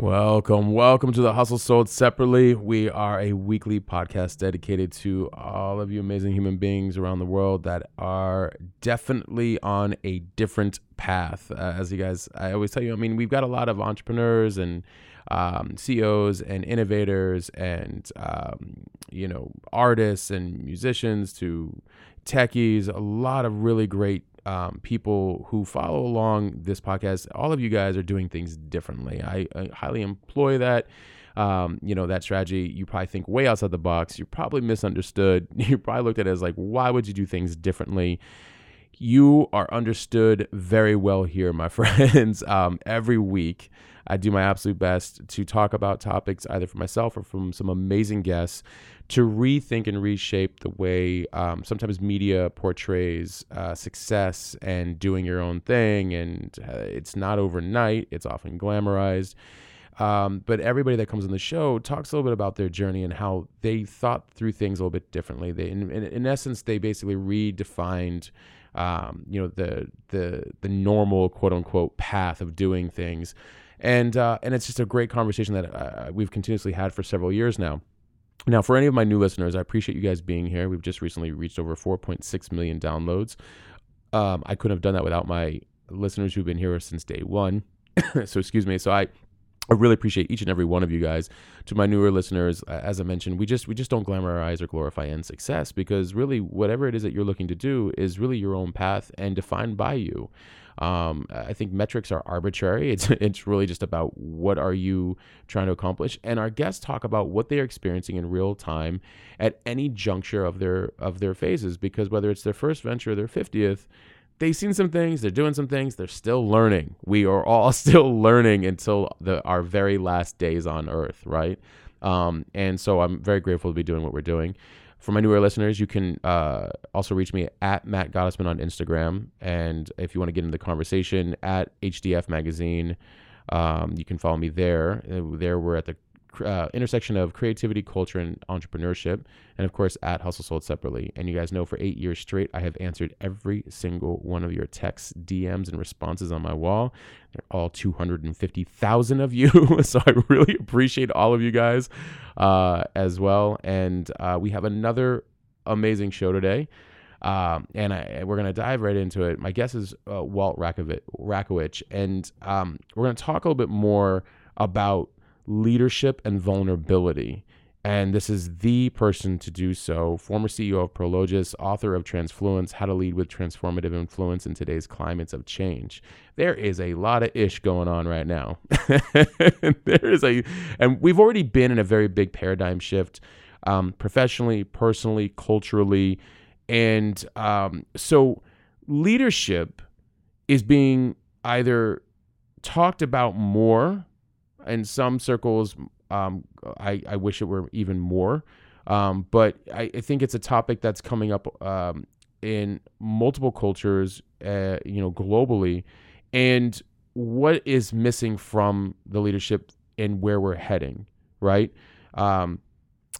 Welcome, welcome to the Hustle Sold Separately. We are a weekly podcast dedicated to all of you amazing human beings around the world that are definitely on a different path. Uh, as you guys, I always tell you, I mean, we've got a lot of entrepreneurs and um, CEOs and innovators and um, you know artists and musicians to techies. A lot of really great um, people who follow along this podcast, all of you guys are doing things differently. I, I highly employ that. Um, you know, that strategy, you probably think way outside the box. You're probably misunderstood. You probably looked at it as like, why would you do things differently? You are understood very well here, my friends. Um, every week, I do my absolute best to talk about topics either for myself or from some amazing guests to rethink and reshape the way um, sometimes media portrays uh, success and doing your own thing. And uh, it's not overnight, it's often glamorized. Um, but everybody that comes on the show talks a little bit about their journey and how they thought through things a little bit differently. They, in, in, in essence, they basically redefined, um, you know, the the the normal quote unquote path of doing things, and uh, and it's just a great conversation that uh, we've continuously had for several years now. Now, for any of my new listeners, I appreciate you guys being here. We've just recently reached over 4.6 million downloads. Um, I couldn't have done that without my listeners who've been here since day one. so, excuse me. So, I I really appreciate each and every one of you guys. To my newer listeners, as I mentioned, we just we just don't glamorize or glorify end success because really whatever it is that you're looking to do is really your own path and defined by you. Um, I think metrics are arbitrary. It's it's really just about what are you trying to accomplish. And our guests talk about what they are experiencing in real time at any juncture of their of their phases. Because whether it's their first venture or their fiftieth, they've seen some things, they're doing some things, they're still learning. We are all still learning until the our very last days on earth, right? Um, and so I'm very grateful to be doing what we're doing. For my newer listeners, you can uh, also reach me at Matt Gottesman on Instagram. And if you want to get into the conversation, at HDF Magazine, um, you can follow me there. Uh, There we're at the uh, intersection of creativity, culture, and entrepreneurship. And of course, at Hustle Sold Separately. And you guys know for eight years straight, I have answered every single one of your texts, DMs, and responses on my wall. They're all 250,000 of you. so I really appreciate all of you guys uh, as well. And uh, we have another amazing show today. Um, and I, we're going to dive right into it. My guess is uh, Walt Rakowich and um, we're going to talk a little bit more about leadership and vulnerability. And this is the person to do so. Former CEO of Prologis, author of Transfluence How to Lead with Transformative Influence in Today's Climates of Change. There is a lot of ish going on right now. there is a, and we've already been in a very big paradigm shift um, professionally, personally, culturally. And um, so leadership is being either talked about more in some circles um, I, I wish it were even more um, but I, I think it's a topic that's coming up um, in multiple cultures uh, you know globally and what is missing from the leadership and where we're heading right um,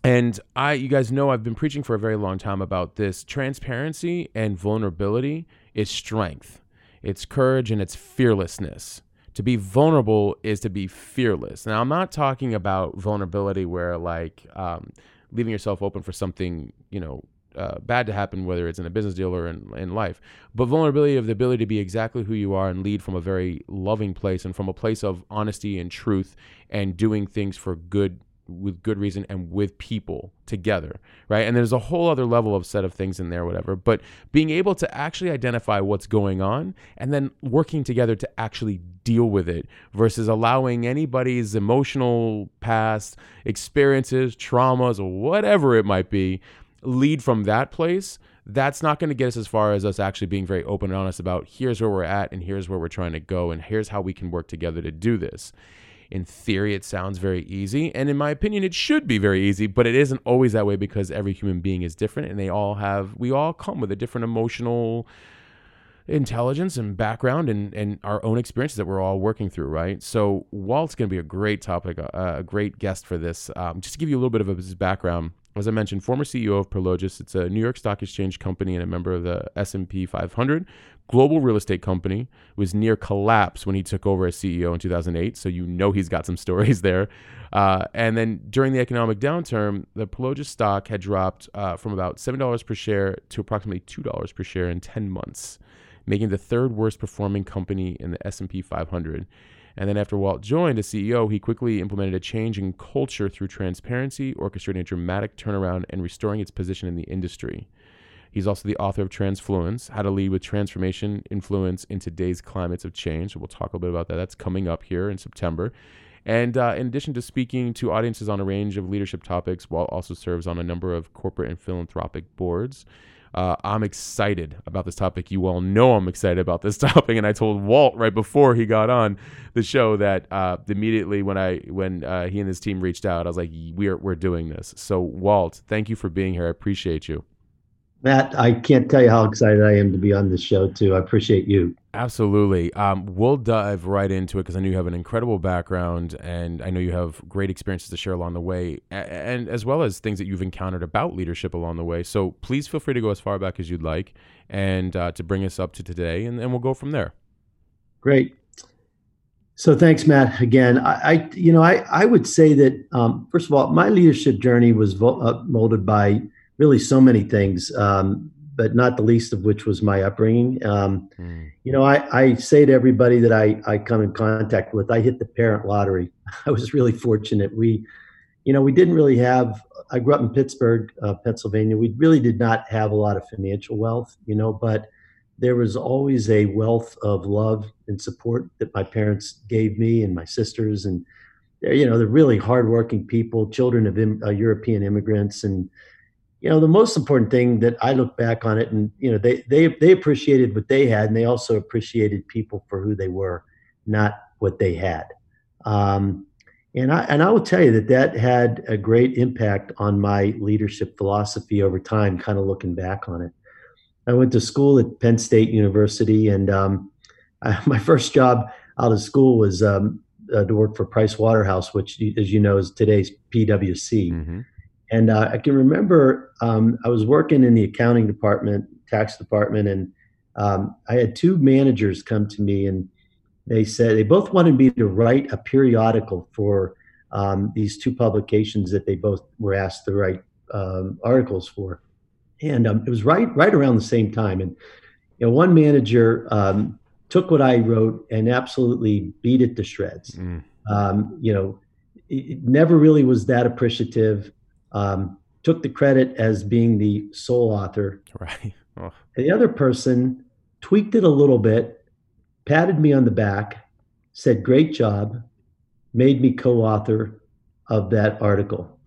and I, you guys know, I've been preaching for a very long time about this. Transparency and vulnerability is strength, it's courage, and it's fearlessness. To be vulnerable is to be fearless. Now, I'm not talking about vulnerability where, like, um, leaving yourself open for something, you know, uh, bad to happen, whether it's in a business deal or in, in life. But vulnerability of the ability to be exactly who you are and lead from a very loving place and from a place of honesty and truth and doing things for good with good reason and with people together, right? And there's a whole other level of set of things in there, whatever. But being able to actually identify what's going on and then working together to actually deal with it versus allowing anybody's emotional past experiences, traumas, or whatever it might be lead from that place that's not going to get us as far as us actually being very open and honest about here's where we're at and here's where we're trying to go and here's how we can work together to do this in theory, it sounds very easy. And in my opinion, it should be very easy, but it isn't always that way because every human being is different and they all have, we all come with a different emotional intelligence and background and, and our own experiences that we're all working through, right? So Walt's going to be a great topic, a, a great guest for this. Um, just to give you a little bit of his background, as I mentioned, former CEO of Prologis. It's a New York Stock Exchange company and a member of the S&P 500. Global real estate company was near collapse when he took over as CEO in 2008. So you know he's got some stories there. Uh, and then during the economic downturn, the Prologis stock had dropped uh, from about $7 per share to approximately $2 per share in 10 months making the third worst performing company in the S&P 500. And then after Walt joined as CEO, he quickly implemented a change in culture through transparency, orchestrating a dramatic turnaround and restoring its position in the industry. He's also the author of Transfluence, How to Lead with Transformation Influence in Today's Climates of Change. We'll talk a little bit about that. That's coming up here in September. And uh, in addition to speaking to audiences on a range of leadership topics, Walt also serves on a number of corporate and philanthropic boards. Uh, I'm excited about this topic. You all know I'm excited about this topic, and I told Walt right before he got on the show that uh, immediately when I when uh, he and his team reached out, I was like, "We're we're doing this." So, Walt, thank you for being here. I appreciate you. Matt, I can't tell you how excited I am to be on this show too. I appreciate you. Absolutely. Um, we'll dive right into it because I know you have an incredible background and I know you have great experiences to share along the way, and as well as things that you've encountered about leadership along the way. So please feel free to go as far back as you'd like and uh, to bring us up to today, and, and we'll go from there. Great. So thanks, Matt. Again, I, I you know, I, I would say that um, first of all, my leadership journey was vo- uh, molded by really so many things, um, but not the least of which was my upbringing. Um, mm. You know, I, I say to everybody that I, I come in contact with, I hit the parent lottery. I was really fortunate. We, you know, we didn't really have, I grew up in Pittsburgh, uh, Pennsylvania. We really did not have a lot of financial wealth, you know, but there was always a wealth of love and support that my parents gave me and my sisters. And, you know, they're really hardworking people, children of Im- uh, European immigrants. And, you know the most important thing that i look back on it and you know they they they appreciated what they had and they also appreciated people for who they were not what they had. Um, and i and i will tell you that that had a great impact on my leadership philosophy over time kind of looking back on it. I went to school at penn state university and um, I, my first job out of school was um, uh, to work for price waterhouse which as you know is today's pwc mm-hmm and uh, I can remember um, I was working in the accounting department, tax department, and um, I had two managers come to me and they said they both wanted me to write a periodical for um, these two publications that they both were asked to write um, articles for. And um, it was right right around the same time. And you know, one manager um, took what I wrote and absolutely beat it to shreds. Mm. you know, it never really was that appreciative um, took the credit as being the sole author. Right. Oh. the other person tweaked it a little bit, patted me on the back, said, Great job, made me co author of that article.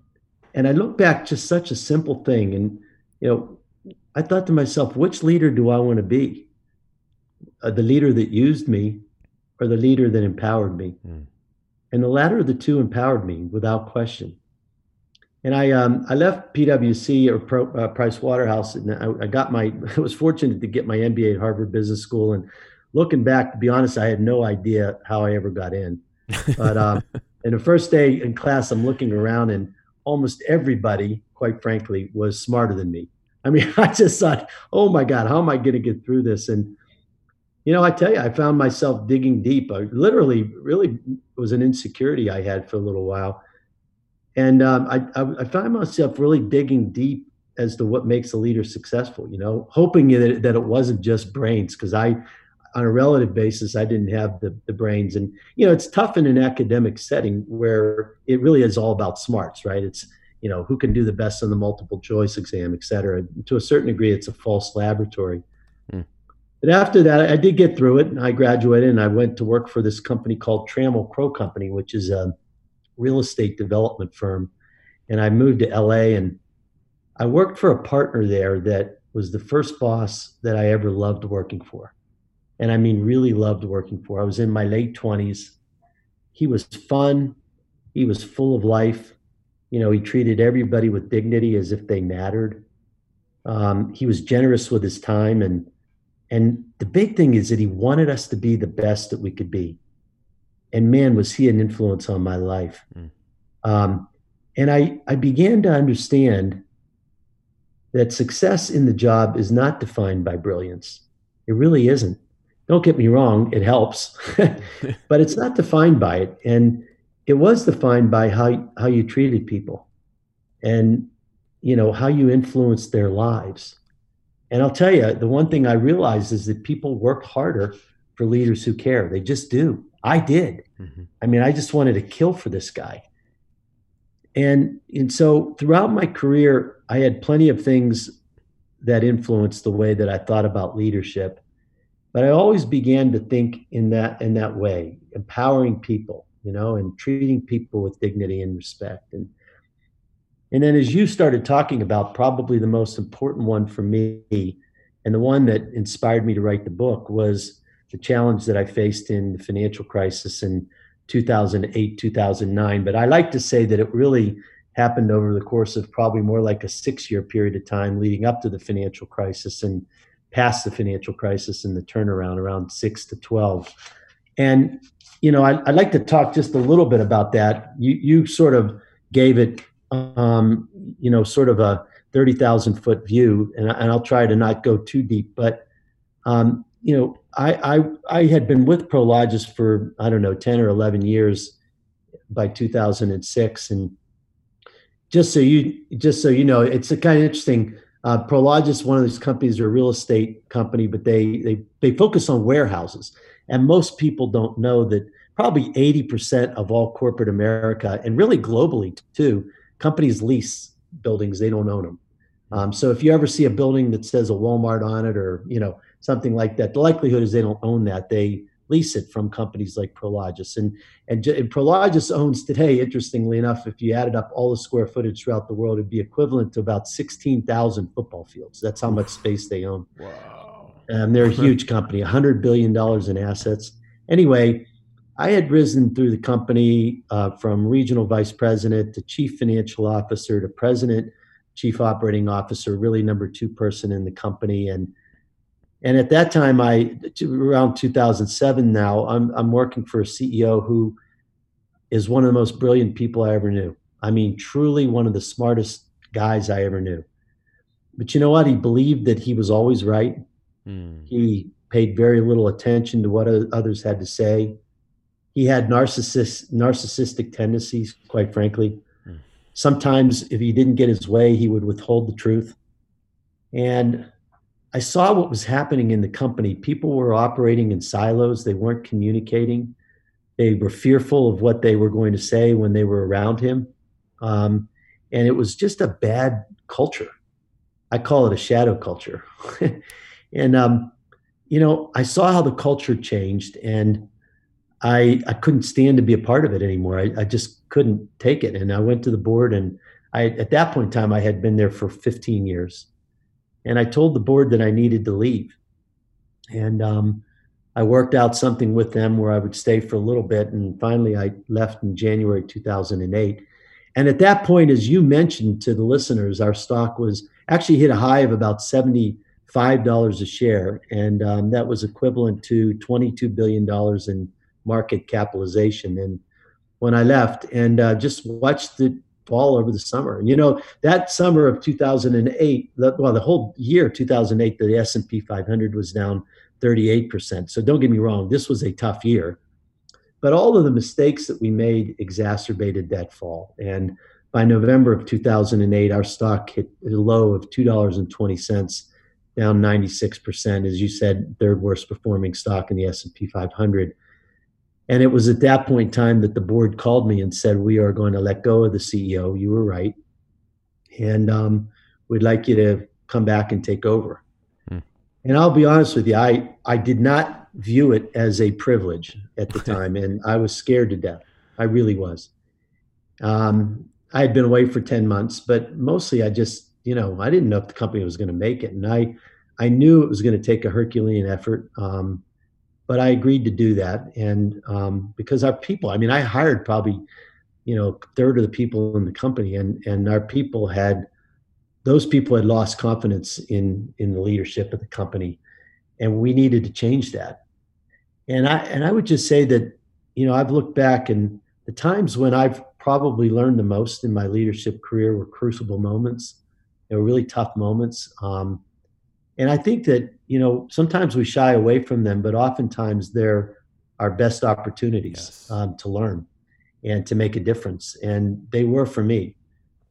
And I look back, just such a simple thing. And, you know, I thought to myself, which leader do I want to be? Uh, the leader that used me or the leader that empowered me? Mm. And the latter of the two empowered me without question. And I um, I left PwC or Pro, uh, Price Waterhouse, and I, I, got my. I was fortunate to get my MBA at Harvard Business School. And looking back, to be honest, I had no idea how I ever got in. But um, in the first day in class, I'm looking around, and almost everybody, quite frankly, was smarter than me. I mean, I just thought, oh my God, how am I going to get through this? And you know, I tell you, I found myself digging deep. I literally, really, was an insecurity I had for a little while and um, I, I, I found myself really digging deep as to what makes a leader successful. You know, hoping that it, that it wasn't just brains, because I, on a relative basis, I didn't have the the brains. And you know, it's tough in an academic setting where it really is all about smarts, right? It's you know who can do the best on the multiple choice exam, et cetera. To a certain degree, it's a false laboratory. Mm. But after that, I did get through it, and I graduated, and I went to work for this company called Trammell Crow Company, which is a real estate development firm. And I moved to LA and I worked for a partner there that was the first boss that I ever loved working for. And I mean, really loved working for. I was in my late 20s he was fun. He was full of life. You know, he treated everybody with dignity as if they mattered. Um, he was generous with his time, and and the big thing is that he wanted us to be the best that we could be. And man, was he an influence on my life. Mm. Um, and I I began to understand that success in the job is not defined by brilliance. It really isn't. Don't get me wrong, it helps, but it's not defined by it. And it was defined by how, how you treated people and you know how you influenced their lives. And I'll tell you, the one thing I realized is that people work harder for leaders who care. They just do. I did. Mm-hmm. I mean, I just wanted to kill for this guy. And and so throughout my career, I had plenty of things that influenced the way that I thought about leadership. But I always began to think in that in that way, empowering people, you know, and treating people with dignity and respect. And and then as you started talking about probably the most important one for me, and the one that inspired me to write the book was the challenge that I faced in the financial crisis in 2008, 2009. But I like to say that it really happened over the course of probably more like a six year period of time leading up to the financial crisis and past the financial crisis and the turnaround around six to 12. And, you know, I, would like to talk just a little bit about that. You, you sort of gave it, um, you know, sort of a 30,000 foot view, and, and I'll try to not go too deep. But, um, you know, I, I, I had been with Prologis for, I don't know, 10 or 11 years by 2006. And just so you just so you know, it's a kind of interesting. Uh, Prologis, one of these companies, are a real estate company, but they they they focus on warehouses. And most people don't know that probably 80% of all corporate America, and really globally too, companies lease buildings; they don't own them. Um, so if you ever see a building that says a Walmart on it, or you know something like that, the likelihood is they don't own that. They lease it from companies like Prologis. And, and, and Prologis owns today, interestingly enough, if you added up all the square footage throughout the world, it'd be equivalent to about 16,000 football fields. That's how much space they own. Wow. Um, they're a huge company, $100 billion in assets. Anyway, I had risen through the company uh, from regional vice president to chief financial officer to president, chief operating officer, really number two person in the company. And and at that time, I around 2007 now, I'm I'm working for a CEO who is one of the most brilliant people I ever knew. I mean, truly one of the smartest guys I ever knew. But you know what? He believed that he was always right. Mm. He paid very little attention to what others had to say. He had narcissist, narcissistic tendencies, quite frankly. Mm. Sometimes, if he didn't get his way, he would withhold the truth. And I saw what was happening in the company. People were operating in silos, they weren't communicating. They were fearful of what they were going to say when they were around him. Um, and it was just a bad culture. I call it a shadow culture. and, um, you know, I saw how the culture changed and I, I couldn't stand to be a part of it anymore. I, I just couldn't take it. And I went to the board and I, at that point in time, I had been there for 15 years and I told the board that I needed to leave. And um, I worked out something with them where I would stay for a little bit. And finally, I left in January 2008. And at that point, as you mentioned to the listeners, our stock was actually hit a high of about $75 a share. And um, that was equivalent to $22 billion in market capitalization. And when I left and uh, just watched it fall over the summer. And you know, that summer of 2008, the, well, the whole year 2008, the S&P 500 was down 38%. So don't get me wrong, this was a tough year. But all of the mistakes that we made exacerbated that fall. And by November of 2008, our stock hit a low of $2.20, down 96%. As you said, third worst performing stock in the S&P 500. And it was at that point in time that the board called me and said, We are going to let go of the CEO. You were right. And um, we'd like you to come back and take over. Hmm. And I'll be honest with you, I, I did not view it as a privilege at the time. and I was scared to death. I really was. Um, I had been away for 10 months, but mostly I just, you know, I didn't know if the company was going to make it. And I, I knew it was going to take a Herculean effort. Um, but I agreed to do that, and um, because our people, I mean, I hired probably, you know, third of the people in the company, and and our people had, those people had lost confidence in in the leadership of the company, and we needed to change that, and I and I would just say that, you know, I've looked back and the times when I've probably learned the most in my leadership career were crucible moments. They were really tough moments. Um, and I think that, you know, sometimes we shy away from them, but oftentimes they're our best opportunities yes. um, to learn and to make a difference. And they were for me.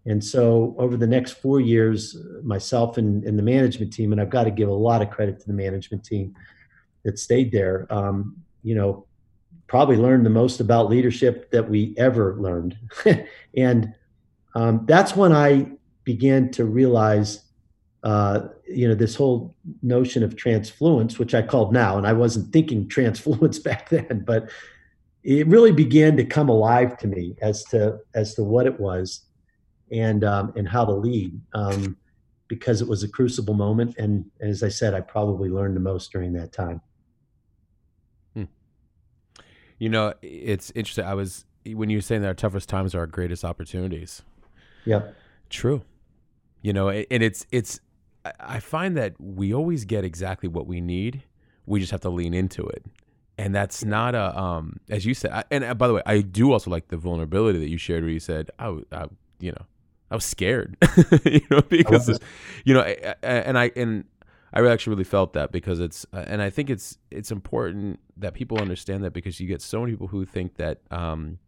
And so over the next four years, myself and, and the management team, and I've got to give a lot of credit to the management team that stayed there, um, you know, probably learned the most about leadership that we ever learned. and um, that's when I began to realize, uh, you know, this whole notion of transfluence, which I called now, and I wasn't thinking transfluence back then, but it really began to come alive to me as to as to what it was and um, and how to lead um, because it was a crucible moment and, and as I said I probably learned the most during that time. You know, it's interesting. I was when you were saying that our toughest times are our greatest opportunities. Yeah. True. You know, and it's it's I find that we always get exactly what we need. We just have to lean into it. And that's not a um as you said. I, and uh, by the way, I do also like the vulnerability that you shared where you said, I, I you know, I was scared, you know, because you know, and I and I actually really felt that because it's, uh, and I think it's it's important that people understand that because you get so many people who think that um,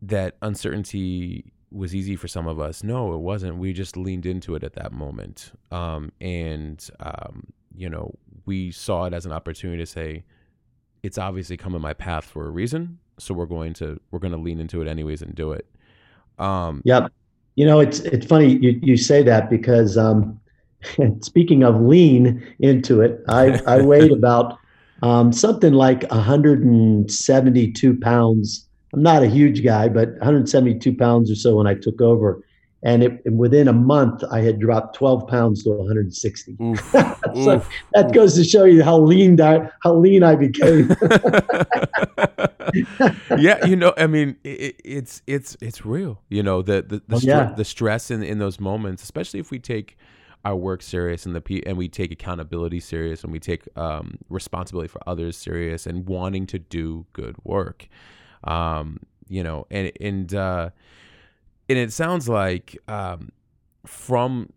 that uncertainty was easy for some of us. No, it wasn't. We just leaned into it at that moment, um, and um, you know, we saw it as an opportunity to say, it's obviously come in my path for a reason, so we're going to we're going to lean into it anyways and do it. Um, yep. You know, it's it's funny you you say that because um, speaking of lean into it, I, I weighed about um, something like 172 pounds. I'm not a huge guy, but 172 pounds or so when I took over. And, it, and within a month, I had dropped 12 pounds to 160. Oof, so that goes to show you how lean I, how lean I became. yeah, you know, I mean, it, it's it's it's real. You know, the the the, oh, yeah. the stress in in those moments, especially if we take our work serious and the and we take accountability serious and we take um, responsibility for others serious and wanting to do good work. Um, you know, and and uh, and it sounds like um, from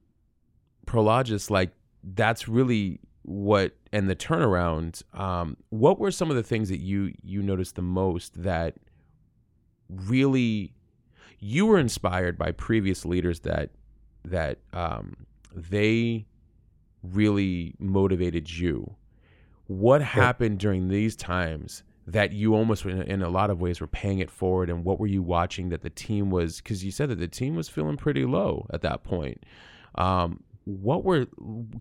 Prologis, like that's really what and the turnaround. Um, what were some of the things that you you noticed the most that really you were inspired by previous leaders that that um, they really motivated you. What happened during these times that you almost, in a lot of ways, were paying it forward? And what were you watching that the team was? Because you said that the team was feeling pretty low at that point. Um, what were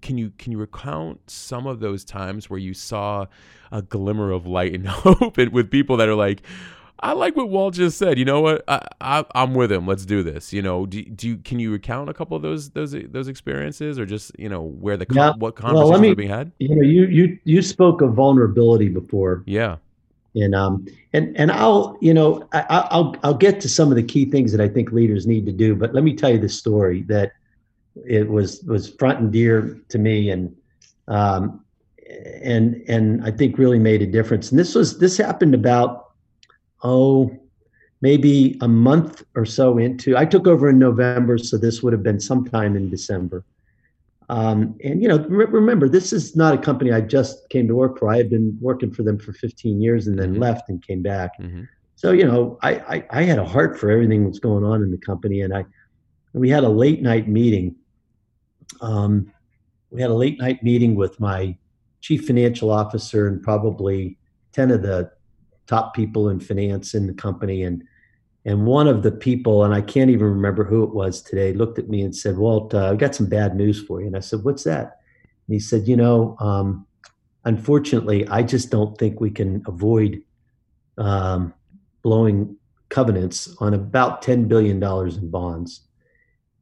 can you can you recount some of those times where you saw a glimmer of light and hope and with people that are like I like what Walt just said. You know what? I, I am with him. Let's do this. You know, do, do you, can you recount a couple of those those those experiences, or just you know where the yeah. what conversations well, me, being had? You know, you you you spoke of vulnerability before. Yeah. And um and and I'll you know I, I'll I'll get to some of the key things that I think leaders need to do, but let me tell you this story that it was was front and dear to me and um and and I think really made a difference. And this was this happened about oh, maybe a month or so into. I took over in November, so this would have been sometime in December. Um, and you know, re- remember, this is not a company I just came to work for. I had been working for them for 15 years and then mm-hmm. left and came back. Mm-hmm. So you know, I, I, I had a heart for everything that's going on in the company, and I we had a late night meeting. Um, we had a late night meeting with my chief financial officer and probably 10 of the top people in finance in the company and and one of the people and i can't even remember who it was today looked at me and said walt uh, i've got some bad news for you and i said what's that and he said you know um, unfortunately i just don't think we can avoid um, blowing covenants on about $10 billion in bonds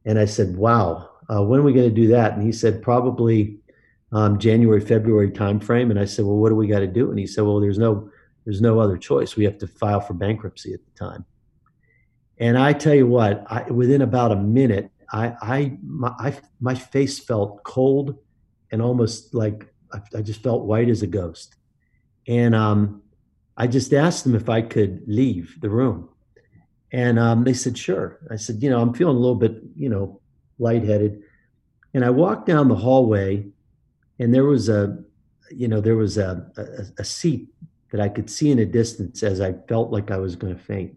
and i said wow uh, when are we going to do that and he said probably um, January, February timeframe. And I said, well, what do we got to do? And he said, well, there's no, there's no other choice. We have to file for bankruptcy at the time. And I tell you what, I, within about a minute, I, I, my, I, my face felt cold and almost like I, I just felt white as a ghost. And um, I just asked them if I could leave the room. And um, they said, sure. I said, you know, I'm feeling a little bit, you know, lightheaded. And I walked down the hallway and there was a, you know, there was a, a, a seat that I could see in a distance as I felt like I was going to faint.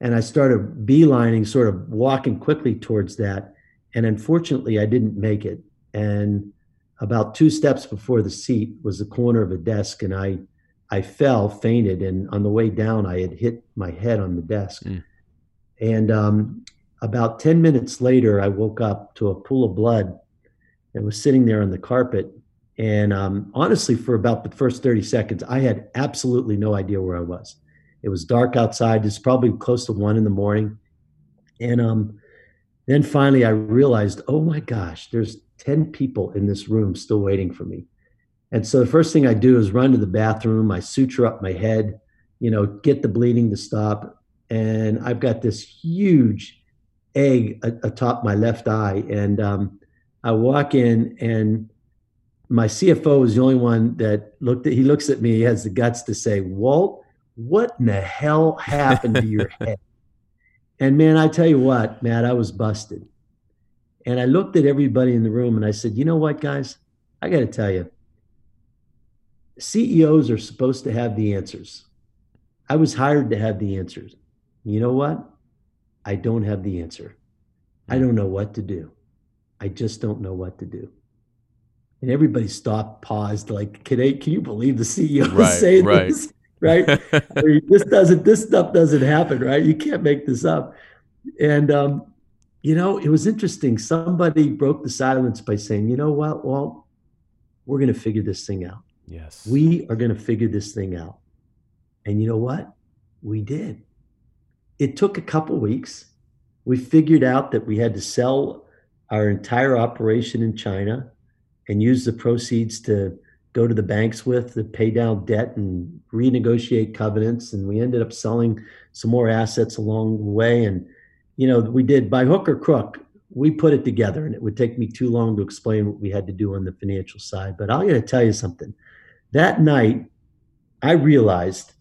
And I started beelining, sort of walking quickly towards that. And unfortunately, I didn't make it. And about two steps before the seat was the corner of a desk, and I I fell, fainted, and on the way down, I had hit my head on the desk. Mm. And um, about 10 minutes later, I woke up to a pool of blood and was sitting there on the carpet. And um, honestly, for about the first 30 seconds, I had absolutely no idea where I was. It was dark outside. It's probably close to one in the morning. And um, then finally, I realized, oh my gosh, there's 10 people in this room still waiting for me. And so the first thing I do is run to the bathroom. I suture up my head, you know, get the bleeding to stop. And I've got this huge egg atop my left eye. And um, I walk in, and my CFO is the only one that looked at. He looks at me. He has the guts to say, "Walt, what in the hell happened to your head?" And man, I tell you what, Matt, I was busted. And I looked at everybody in the room and I said, you know what, guys? I got to tell you, CEOs are supposed to have the answers. I was hired to have the answers. You know what? I don't have the answer. I hmm. don't know what to do. I just don't know what to do. And everybody stopped, paused, like, can, I, can you believe the CEO right, saying right. this? Right? I mean, this doesn't, this stuff doesn't happen, right? You can't make this up. And um, you know, it was interesting. Somebody broke the silence by saying, you know what, Well, we're going to figure this thing out. Yes. We are going to figure this thing out. And you know what? We did. It took a couple weeks. We figured out that we had to sell our entire operation in China and use the proceeds to go to the banks with to pay down debt and renegotiate covenants. And we ended up selling some more assets along the way. And you know, we did by hook or crook, we put it together and it would take me too long to explain what we had to do on the financial side. But I'm going to tell you something. That night, I realized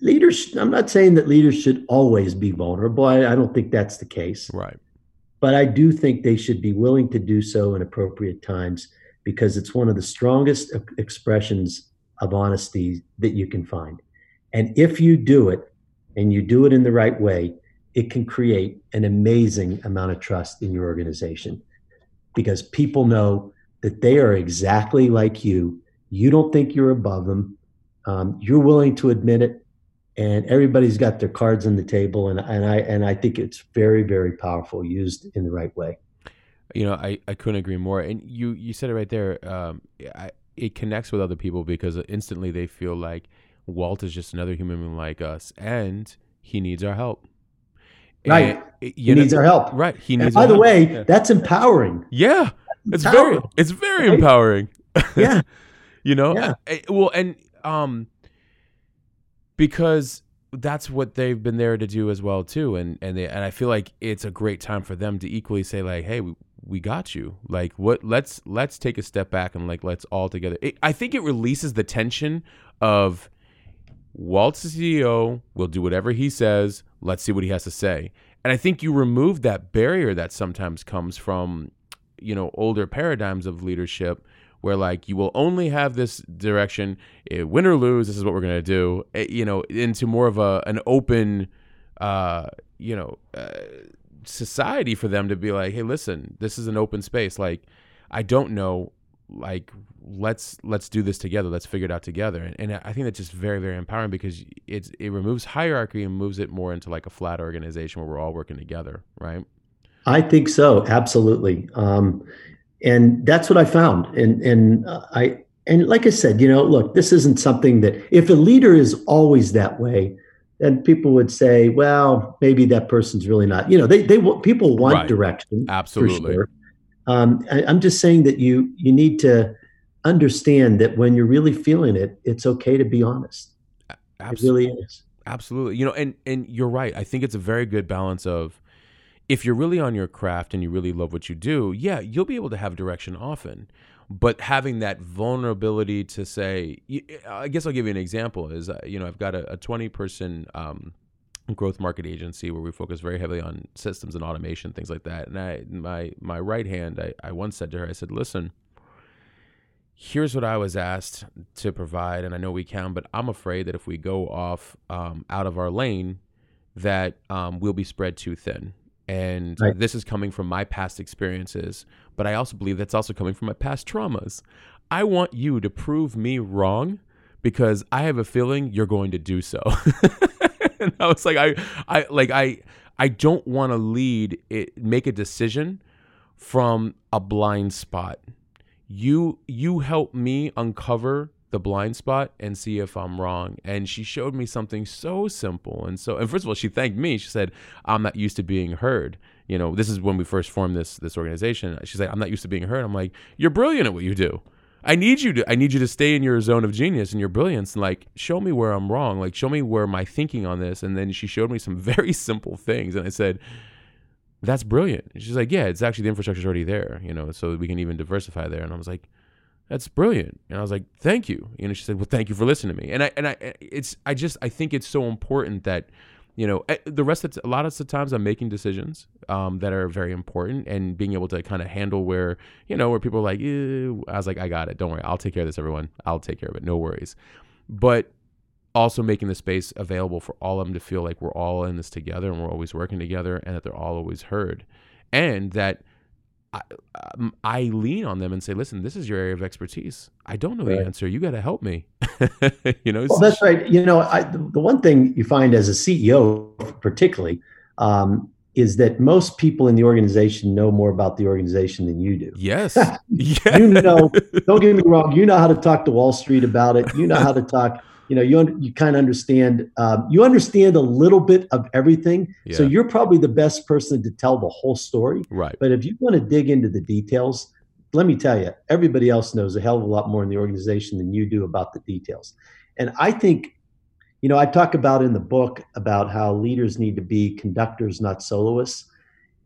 leaders, I'm not saying that leaders should always be vulnerable. I, I don't think that's the case. Right. But I do think they should be willing to do so in appropriate times because it's one of the strongest expressions of honesty that you can find. And if you do it and you do it in the right way, it can create an amazing amount of trust in your organization because people know that they are exactly like you. You don't think you're above them. Um, you're willing to admit it, and everybody's got their cards on the table. And, and I and I think it's very very powerful used in the right way. You know, I, I couldn't agree more. And you you said it right there. Um, I, it connects with other people because instantly they feel like Walt is just another human being like us, and he needs our help. Right. And, he know, needs our help. Right. He needs. And by the help. way, yeah. that's empowering. Yeah, it's empowering. very it's very right? empowering. Yeah. you know. Yeah. Well, and um, because that's what they've been there to do as well too, and and they, and I feel like it's a great time for them to equally say like, hey, we, we got you. Like, what? Let's let's take a step back and like let's all together. It, I think it releases the tension of Walt's CEO. Will do whatever he says. Let's see what he has to say. And I think you remove that barrier that sometimes comes from, you know, older paradigms of leadership where like you will only have this direction, eh, win or lose, this is what we're going to do, eh, you know, into more of a an open uh, you know, uh, society for them to be like, "Hey, listen, this is an open space. Like I don't know like let's let's do this together. Let's figure it out together. And, and i think that's just very very empowering because it's it removes hierarchy and moves it more into like a flat organization where we're all working together right? I think so. Absolutely. Um, and that's what i found. And and uh, i and like i said you know look this isn't something that if a leader is always that way then people would say well maybe that person's really not you know they they people want right. direction absolutely sure. um, I, i'm just saying that you you need to understand that when you're really feeling it it's okay to be honest Absolutely. it really is Absolutely. You know, and and you're right. I think it's a very good balance of if you're really on your craft and you really love what you do, yeah, you'll be able to have direction often. But having that vulnerability to say, I guess I'll give you an example. Is uh, you know I've got a, a 20 person um, growth market agency where we focus very heavily on systems and automation, things like that. And I my my right hand, I, I once said to her, I said, listen, here's what I was asked to provide, and I know we can, but I'm afraid that if we go off um, out of our lane, that um, we'll be spread too thin. And right. this is coming from my past experiences, but I also believe that's also coming from my past traumas. I want you to prove me wrong because I have a feeling you're going to do so. and I was like, I, I like, I, I don't want to lead it, make a decision from a blind spot. You, you help me uncover the blind spot and see if I'm wrong. And she showed me something so simple. And so, and first of all, she thanked me. She said, I'm not used to being heard. You know, this is when we first formed this, this organization. She's like, I'm not used to being heard. I'm like, you're brilliant at what you do. I need you to, I need you to stay in your zone of genius and your brilliance and like, show me where I'm wrong. Like, show me where my thinking on this. And then she showed me some very simple things. And I said, that's brilliant. She's like, yeah, it's actually the infrastructure's already there, you know, so we can even diversify there. And I was like, that's brilliant. And I was like, thank you. You know, she said, well, thank you for listening to me. And I, and I, it's, I just, I think it's so important that, you know, eh, the rest of a lot of the times I'm making decisions um, that are very important and being able to kind of handle where, you know, where people are like, Ew. I was like, I got it. Don't worry. I'll take care of this, everyone. I'll take care of it. No worries. But also making the space available for all of them to feel like we're all in this together and we're always working together and that they're all always heard. And that, I, um, I, lean on them and say, listen, this is your area of expertise. I don't know right. the answer. You got to help me. you know, well, that's right. You know, I, the, the, one thing you find as a CEO, particularly, um, is that most people in the organization know more about the organization than you do. Yes. yes. you know, don't get me wrong. You know how to talk to Wall Street about it. You know how to talk you know you you kind of understand um, you understand a little bit of everything. Yeah. so you're probably the best person to tell the whole story. Right. But if you want to dig into the details let me tell you everybody else knows a hell of a lot more in the organization than you do about the details. And i think you know i talk about in the book about how leaders need to be conductors not soloists.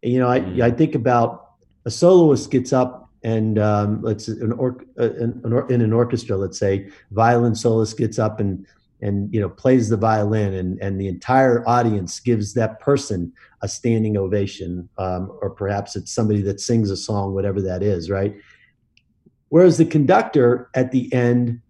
You know I, mm. I think about a soloist gets up and um, let's an or, uh, in, in an orchestra, let's say, violin soloist gets up and and you know plays the violin, and and the entire audience gives that person a standing ovation, um, or perhaps it's somebody that sings a song, whatever that is, right? Whereas the conductor at the end,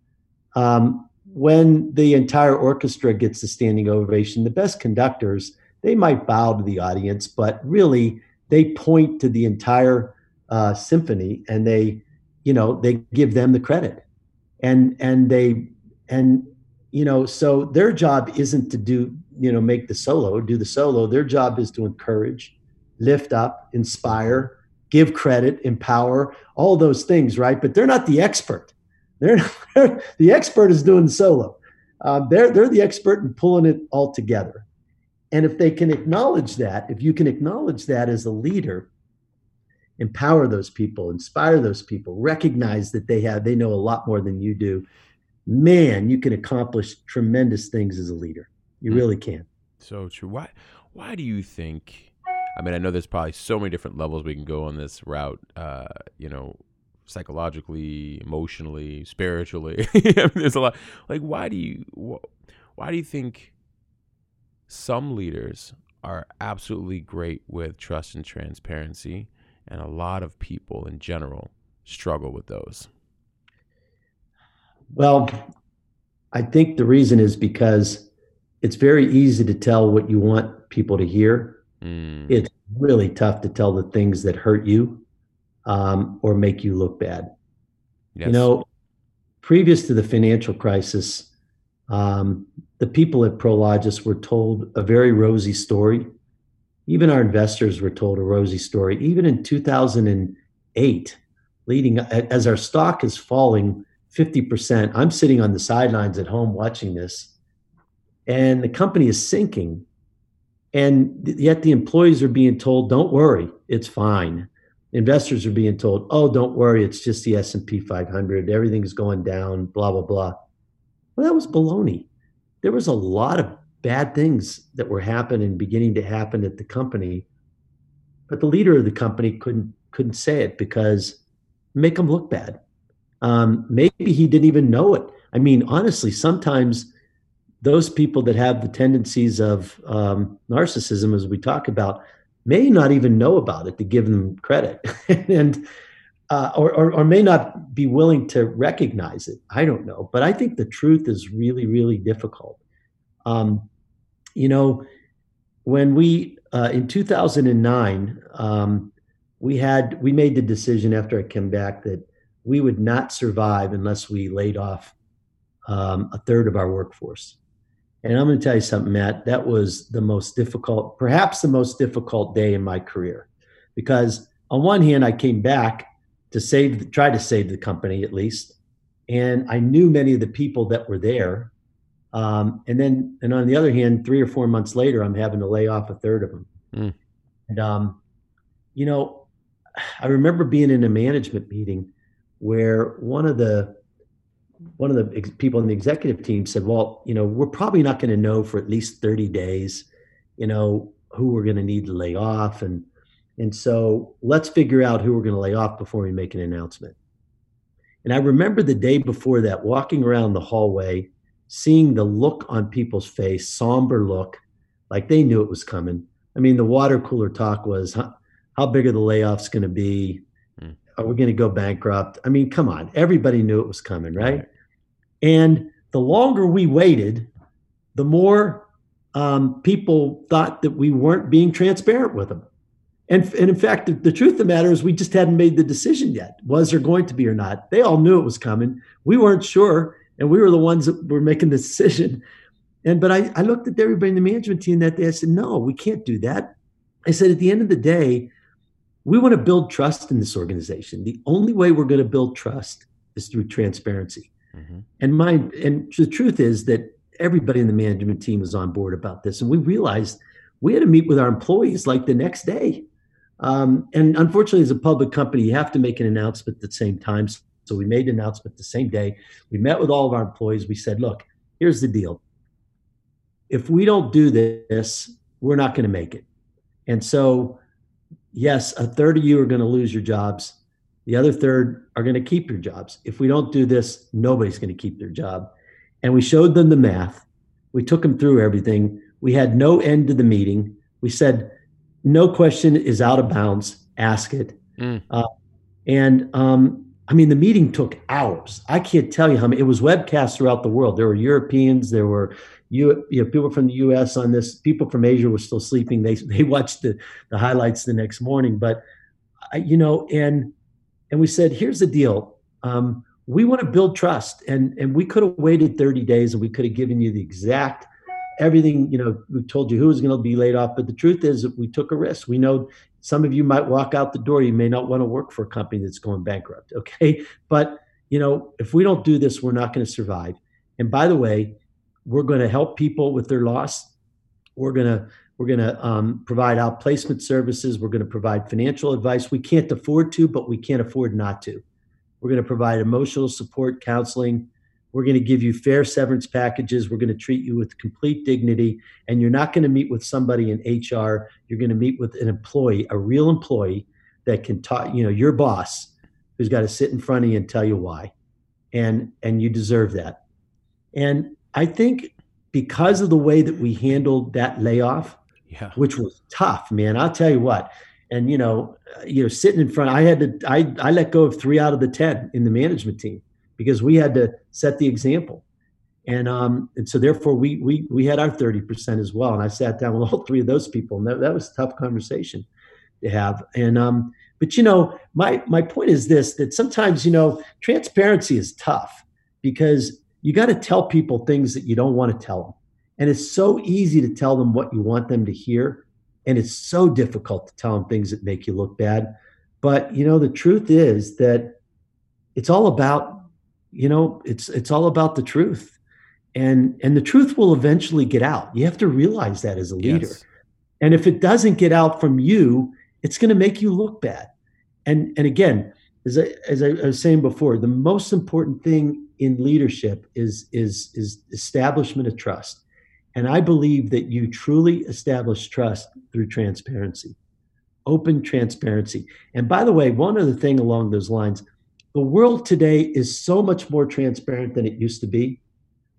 um, when the entire orchestra gets a standing ovation, the best conductors they might bow to the audience, but really they point to the entire uh, symphony and they you know they give them the credit. And and they and you know so their job isn't to do you know make the solo do the solo. Their job is to encourage lift up inspire give credit empower all those things right? But they're not the expert. They're, they're the expert is doing the solo. Uh, they're they're the expert in pulling it all together. And if they can acknowledge that if you can acknowledge that as a leader empower those people, inspire those people, recognize that they have they know a lot more than you do. Man, you can accomplish tremendous things as a leader. You mm. really can. So true. Why why do you think I mean, I know there's probably so many different levels we can go on this route, uh, you know, psychologically, emotionally, spiritually. I mean, there's a lot. Like, why do you, why do you think some leaders are absolutely great with trust and transparency, and a lot of people in general struggle with those. Well, I think the reason is because it's very easy to tell what you want people to hear. Mm. It's really tough to tell the things that hurt you um, or make you look bad. Yes. You know, previous to the financial crisis, um, the people at Prologis were told a very rosy story even our investors were told a rosy story. Even in 2008, leading as our stock is falling 50%, I'm sitting on the sidelines at home watching this, and the company is sinking. And yet the employees are being told, don't worry, it's fine. investors are being told, "Oh, don't worry, it's just the S&P 500. Everything's going down, blah blah blah." Well, that was baloney. There was a lot of bad things that were happening, beginning to happen at the company, but the leader of the company couldn't couldn't say it because make him look bad. Um, maybe he didn't even know it. I mean, honestly, sometimes those people that have the tendencies of um, narcissism, as we talk about, may not even know about it to give them credit, and uh, or, or, or may not be willing to recognize it. I don't know, but I think the truth is really, really difficult. Um, you know, when we uh, in 2009, um, we had we made the decision after I came back that we would not survive unless we laid off um, a third of our workforce. And I'm going to tell you something, Matt. That was the most difficult, perhaps the most difficult day in my career, because on one hand, I came back to save, try to save the company at least, and I knew many of the people that were there. Um, and then, and on the other hand, three or four months later, I'm having to lay off a third of them. Mm. And um, you know, I remember being in a management meeting where one of the one of the ex- people in the executive team said, "Well, you know, we're probably not going to know for at least 30 days, you know, who we're going to need to lay off, and and so let's figure out who we're going to lay off before we make an announcement." And I remember the day before that, walking around the hallway, seeing the look on people's face, somber look, like they knew it was coming. I mean, the water cooler talk was, how, how big are the layoffs going to be? are we going to go bankrupt? I mean, come on. Everybody knew it was coming, right? right. And the longer we waited, the more um, people thought that we weren't being transparent with them. And, and in fact, the, the, truth of the matter is we just hadn't made the decision yet. Was there going to be or not? They all knew it was coming. We weren't sure, and we were the ones that were making the decision. And but I, I looked at everybody in the management team that day. I said, no, we can't do that. I said, at the end of the day, we want to build trust in this organization. The only way we're going to build trust is through transparency. Mm-hmm. And my and the truth is that everybody in the management team was on board about this, and we realized we had to meet with our employees like the next day. Um, and unfortunately, as a public company, you have to make an announcement at the same time. So we made the announcement the same day. We met with all of our employees. We said, "Look, here's the deal. If we don't do this, we're not going to make it." And so yes, a third of you are going to lose your jobs. The other third are going to keep your jobs. If we don't do this, nobody's going to keep their job. And we showed them the math. We took them through everything. We had no end to the meeting. We said, no question is out of bounds. Ask it. Mm. Uh, and um, I mean, the meeting took hours. I can't tell you how many. It was webcast throughout the world. There were Europeans, there were you, you know, people from the U.S. on this. People from Asia were still sleeping. They they watched the the highlights the next morning. But you know, and and we said, here's the deal. Um, we want to build trust, and and we could have waited 30 days, and we could have given you the exact everything. You know, we told you who was going to be laid off. But the truth is, that we took a risk. We know some of you might walk out the door. You may not want to work for a company that's going bankrupt. Okay, but you know, if we don't do this, we're not going to survive. And by the way, we're going to help people with their loss. We're going to we're going to um, provide outplacement services. We're going to provide financial advice. We can't afford to, but we can't afford not to. We're going to provide emotional support, counseling. We're going to give you fair severance packages. We're going to treat you with complete dignity. And you're not going to meet with somebody in HR. You're going to meet with an employee, a real employee that can talk, you know, your boss who's got to sit in front of you and tell you why. And and you deserve that. And I think because of the way that we handled that layoff, yeah. which was tough, man. I'll tell you what. And you know, you know, sitting in front, I had to. I I let go of three out of the ten in the management team because we had to set the example. And um, and so therefore we we we had our thirty percent as well. And I sat down with all three of those people, and that, that was a tough conversation to have. And um, but you know, my my point is this: that sometimes you know, transparency is tough because you got to tell people things that you don't want to tell them. And it's so easy to tell them what you want them to hear. And it's so difficult to tell them things that make you look bad. But, you know, the truth is that it's all about, you know, it's it's all about the truth. And and the truth will eventually get out. You have to realize that as a leader. Yes. And if it doesn't get out from you, it's going to make you look bad. and and again, as I, as I was saying before, the most important thing in leadership is is is establishment of trust. And I believe that you truly establish trust through transparency, open transparency. And by the way, one other thing along those lines, the world today is so much more transparent than it used to be.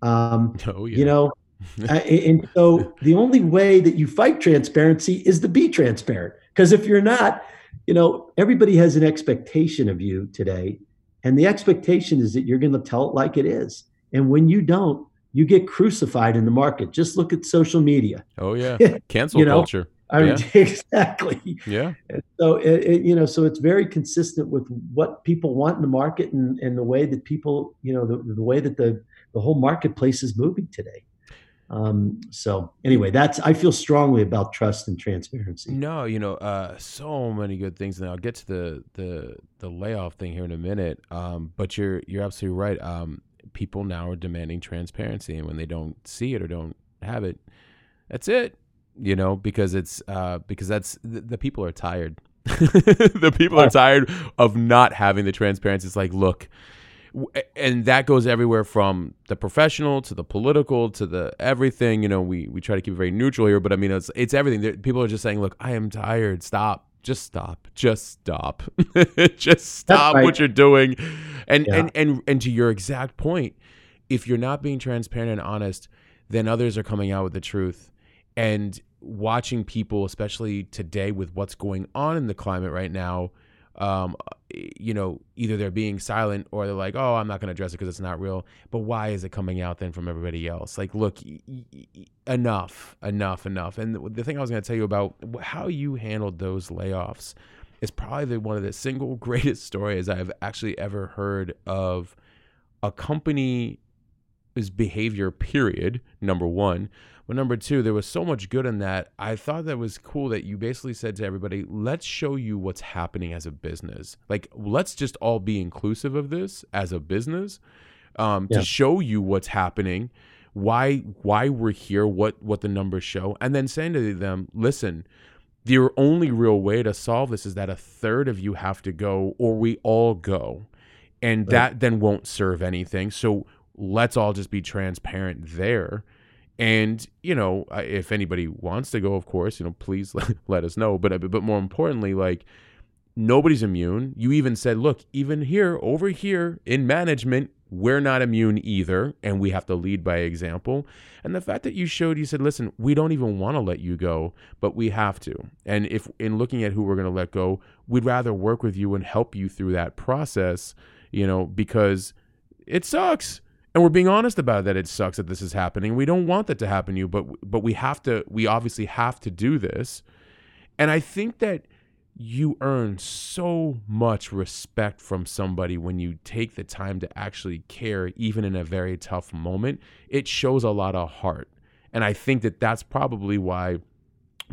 Um, oh, yeah. You know, uh, and so the only way that you fight transparency is to be transparent. Because if you're not, you know, everybody has an expectation of you today. And the expectation is that you're going to tell it like it is. And when you don't, you get crucified in the market. Just look at social media. Oh, yeah. Cancel you know? culture. I mean, yeah. exactly. Yeah. so it, it, you know, so it's very consistent with what people want in the market and, and the way that people, you know, the, the way that the the whole marketplace is moving today. Um, so anyway, that's I feel strongly about trust and transparency. No, you know, uh, so many good things, and I'll get to the the the layoff thing here in a minute. Um, but you're you're absolutely right. Um, people now are demanding transparency, and when they don't see it or don't have it, that's it. You know, because it's uh, because that's the, the people are tired. the people are tired of not having the transparency. It's like, look, and that goes everywhere from the professional to the political to the everything. You know, we we try to keep it very neutral here, but I mean, it's it's everything. People are just saying, "Look, I am tired. Stop. Just stop. Just stop. just stop right. what you're doing." And yeah. and and and to your exact point, if you're not being transparent and honest, then others are coming out with the truth, and watching people, especially today with what's going on in the climate right now um, you know, either they're being silent or they're like, oh, I'm not going to address it because it's not real. But why is it coming out then from everybody else? Like, look, y- y- enough, enough, enough. And the, thing I was going to tell you about how you handled those layoffs is probably the, one of the single greatest stories I've actually ever heard of a company's behavior, period, number one. But number two, there was so much good in that. I thought that was cool that you basically said to everybody, let's show you what's happening as a business. Like, let's just all be inclusive of this as a business um, yeah. to show you what's happening, why why we're here, what what the numbers show, and then saying to them, listen, the only real way to solve this is that a third of you have to go or we all go. And right. that then won't serve anything. So let's all just be transparent there and you know, if anybody wants to go, of course, you know, please let, us know. Uh, but but more importantly, like nobody's immune. You even said, look, even here, over here in management, we're not immune either, and we have to lead by example. And the fact that you showed, you said, listen, we don't even want to let you go, but we have to. And if in looking at who we're going to let go, we'd rather work with you and help you through that process, you know, because it sucks and we're being honest about that it sucks that this is happening. We don't want that to happen to you, but but we have to. We obviously have to do this, and I think that you earn so much respect from somebody when you take the time to actually care, even in a very tough moment. It shows a lot of heart, and I think that that's probably why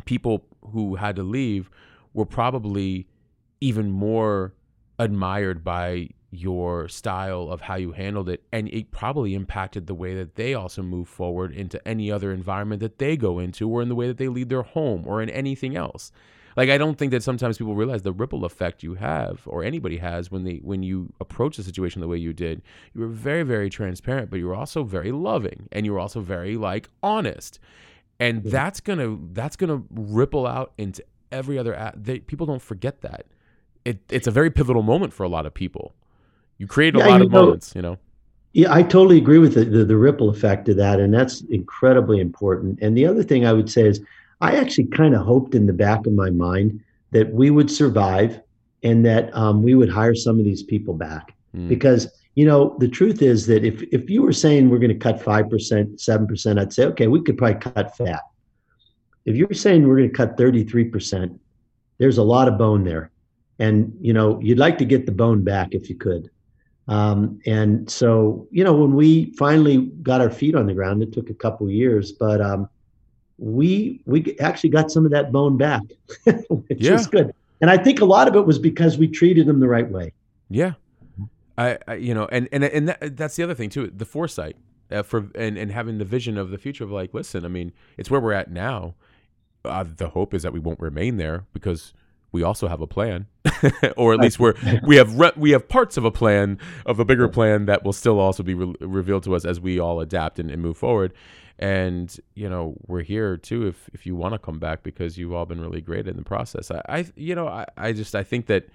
people who had to leave were probably even more admired by your style of how you handled it and it probably impacted the way that they also move forward into any other environment that they go into or in the way that they lead their home or in anything else. Like i don't think that sometimes people realize the ripple effect you have or anybody has when they when you approach the situation the way you did. You were very very transparent but you were also very loving and you were also very like honest. And that's gonna that's gonna ripple out into every other they, people don't forget that. It, it's a very pivotal moment for a lot of people you create a yeah, lot of know, moments, you know. Yeah, I totally agree with the, the, the ripple effect of that, and that's incredibly important. And the other thing I would say is, I actually kind of hoped in the back of my mind that we would survive and that um, we would hire some of these people back mm. because you know the truth is that if if you were saying we're going to cut five percent, seven percent, I'd say okay, we could probably cut fat. If you're saying we're going to cut thirty three percent, there's a lot of bone there, and you know you'd like to get the bone back if you could. Um, and so, you know, when we finally got our feet on the ground, it took a couple years, but um, we we actually got some of that bone back, which yeah. is good. And I think a lot of it was because we treated them the right way. Yeah, I, I you know, and and and that, that's the other thing too, the foresight uh, for and and having the vision of the future of like, listen, I mean, it's where we're at now. Uh, the hope is that we won't remain there because we also have a plan, or at least we're we have re- we have parts of a plan of a bigger plan that will still also be re- revealed to us as we all adapt and, and move forward. And you know we're here too if if you want to come back because you've all been really great in the process. I, I you know I, I just I think that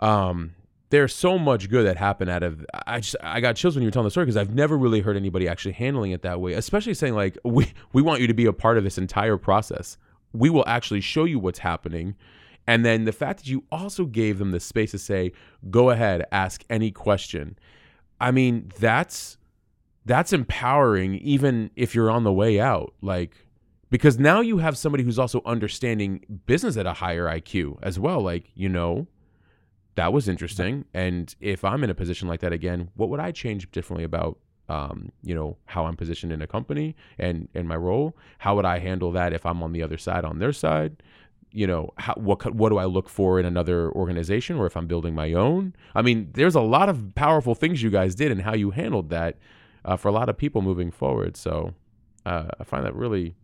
um there's so much good that happened out of I just I got chills when you were telling the story because I've never really heard anybody actually handling it that way, especially saying like we we want you to be a part of this entire process. We will actually show you what's happening. And then the fact that you also gave them the space to say, "Go ahead, ask any question." I mean, that's that's empowering even if you're on the way out. Like because now you have somebody who's also understanding business at a higher IQ as well. Like, you know, that was interesting. And if I'm in a position like that again, what would I change differently about um, you know, how I'm positioned in a company and in my role? How would I handle that if I'm on the other side, on their side? You know, how, what what do I look for in another organization, or if I'm building my own? I mean, there's a lot of powerful things you guys did and how you handled that uh, for a lot of people moving forward. So uh, I find that really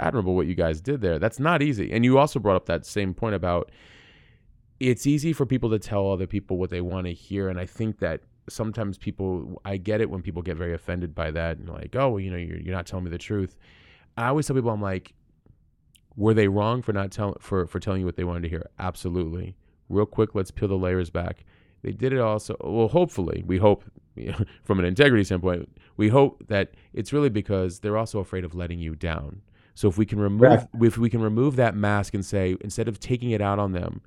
admirable what you guys did there. That's not easy. And you also brought up that same point about it's easy for people to tell other people what they want to hear and i think that sometimes people i get it when people get very offended by that and like oh well, you know you're, you're not telling me the truth i always tell people i'm like were they wrong for not telling for for telling you what they wanted to hear absolutely real quick let's peel the layers back they did it also well hopefully we hope from an integrity standpoint we hope that it's really because they're also afraid of letting you down so if we can remove right. if we can remove that mask and say instead of taking it out on them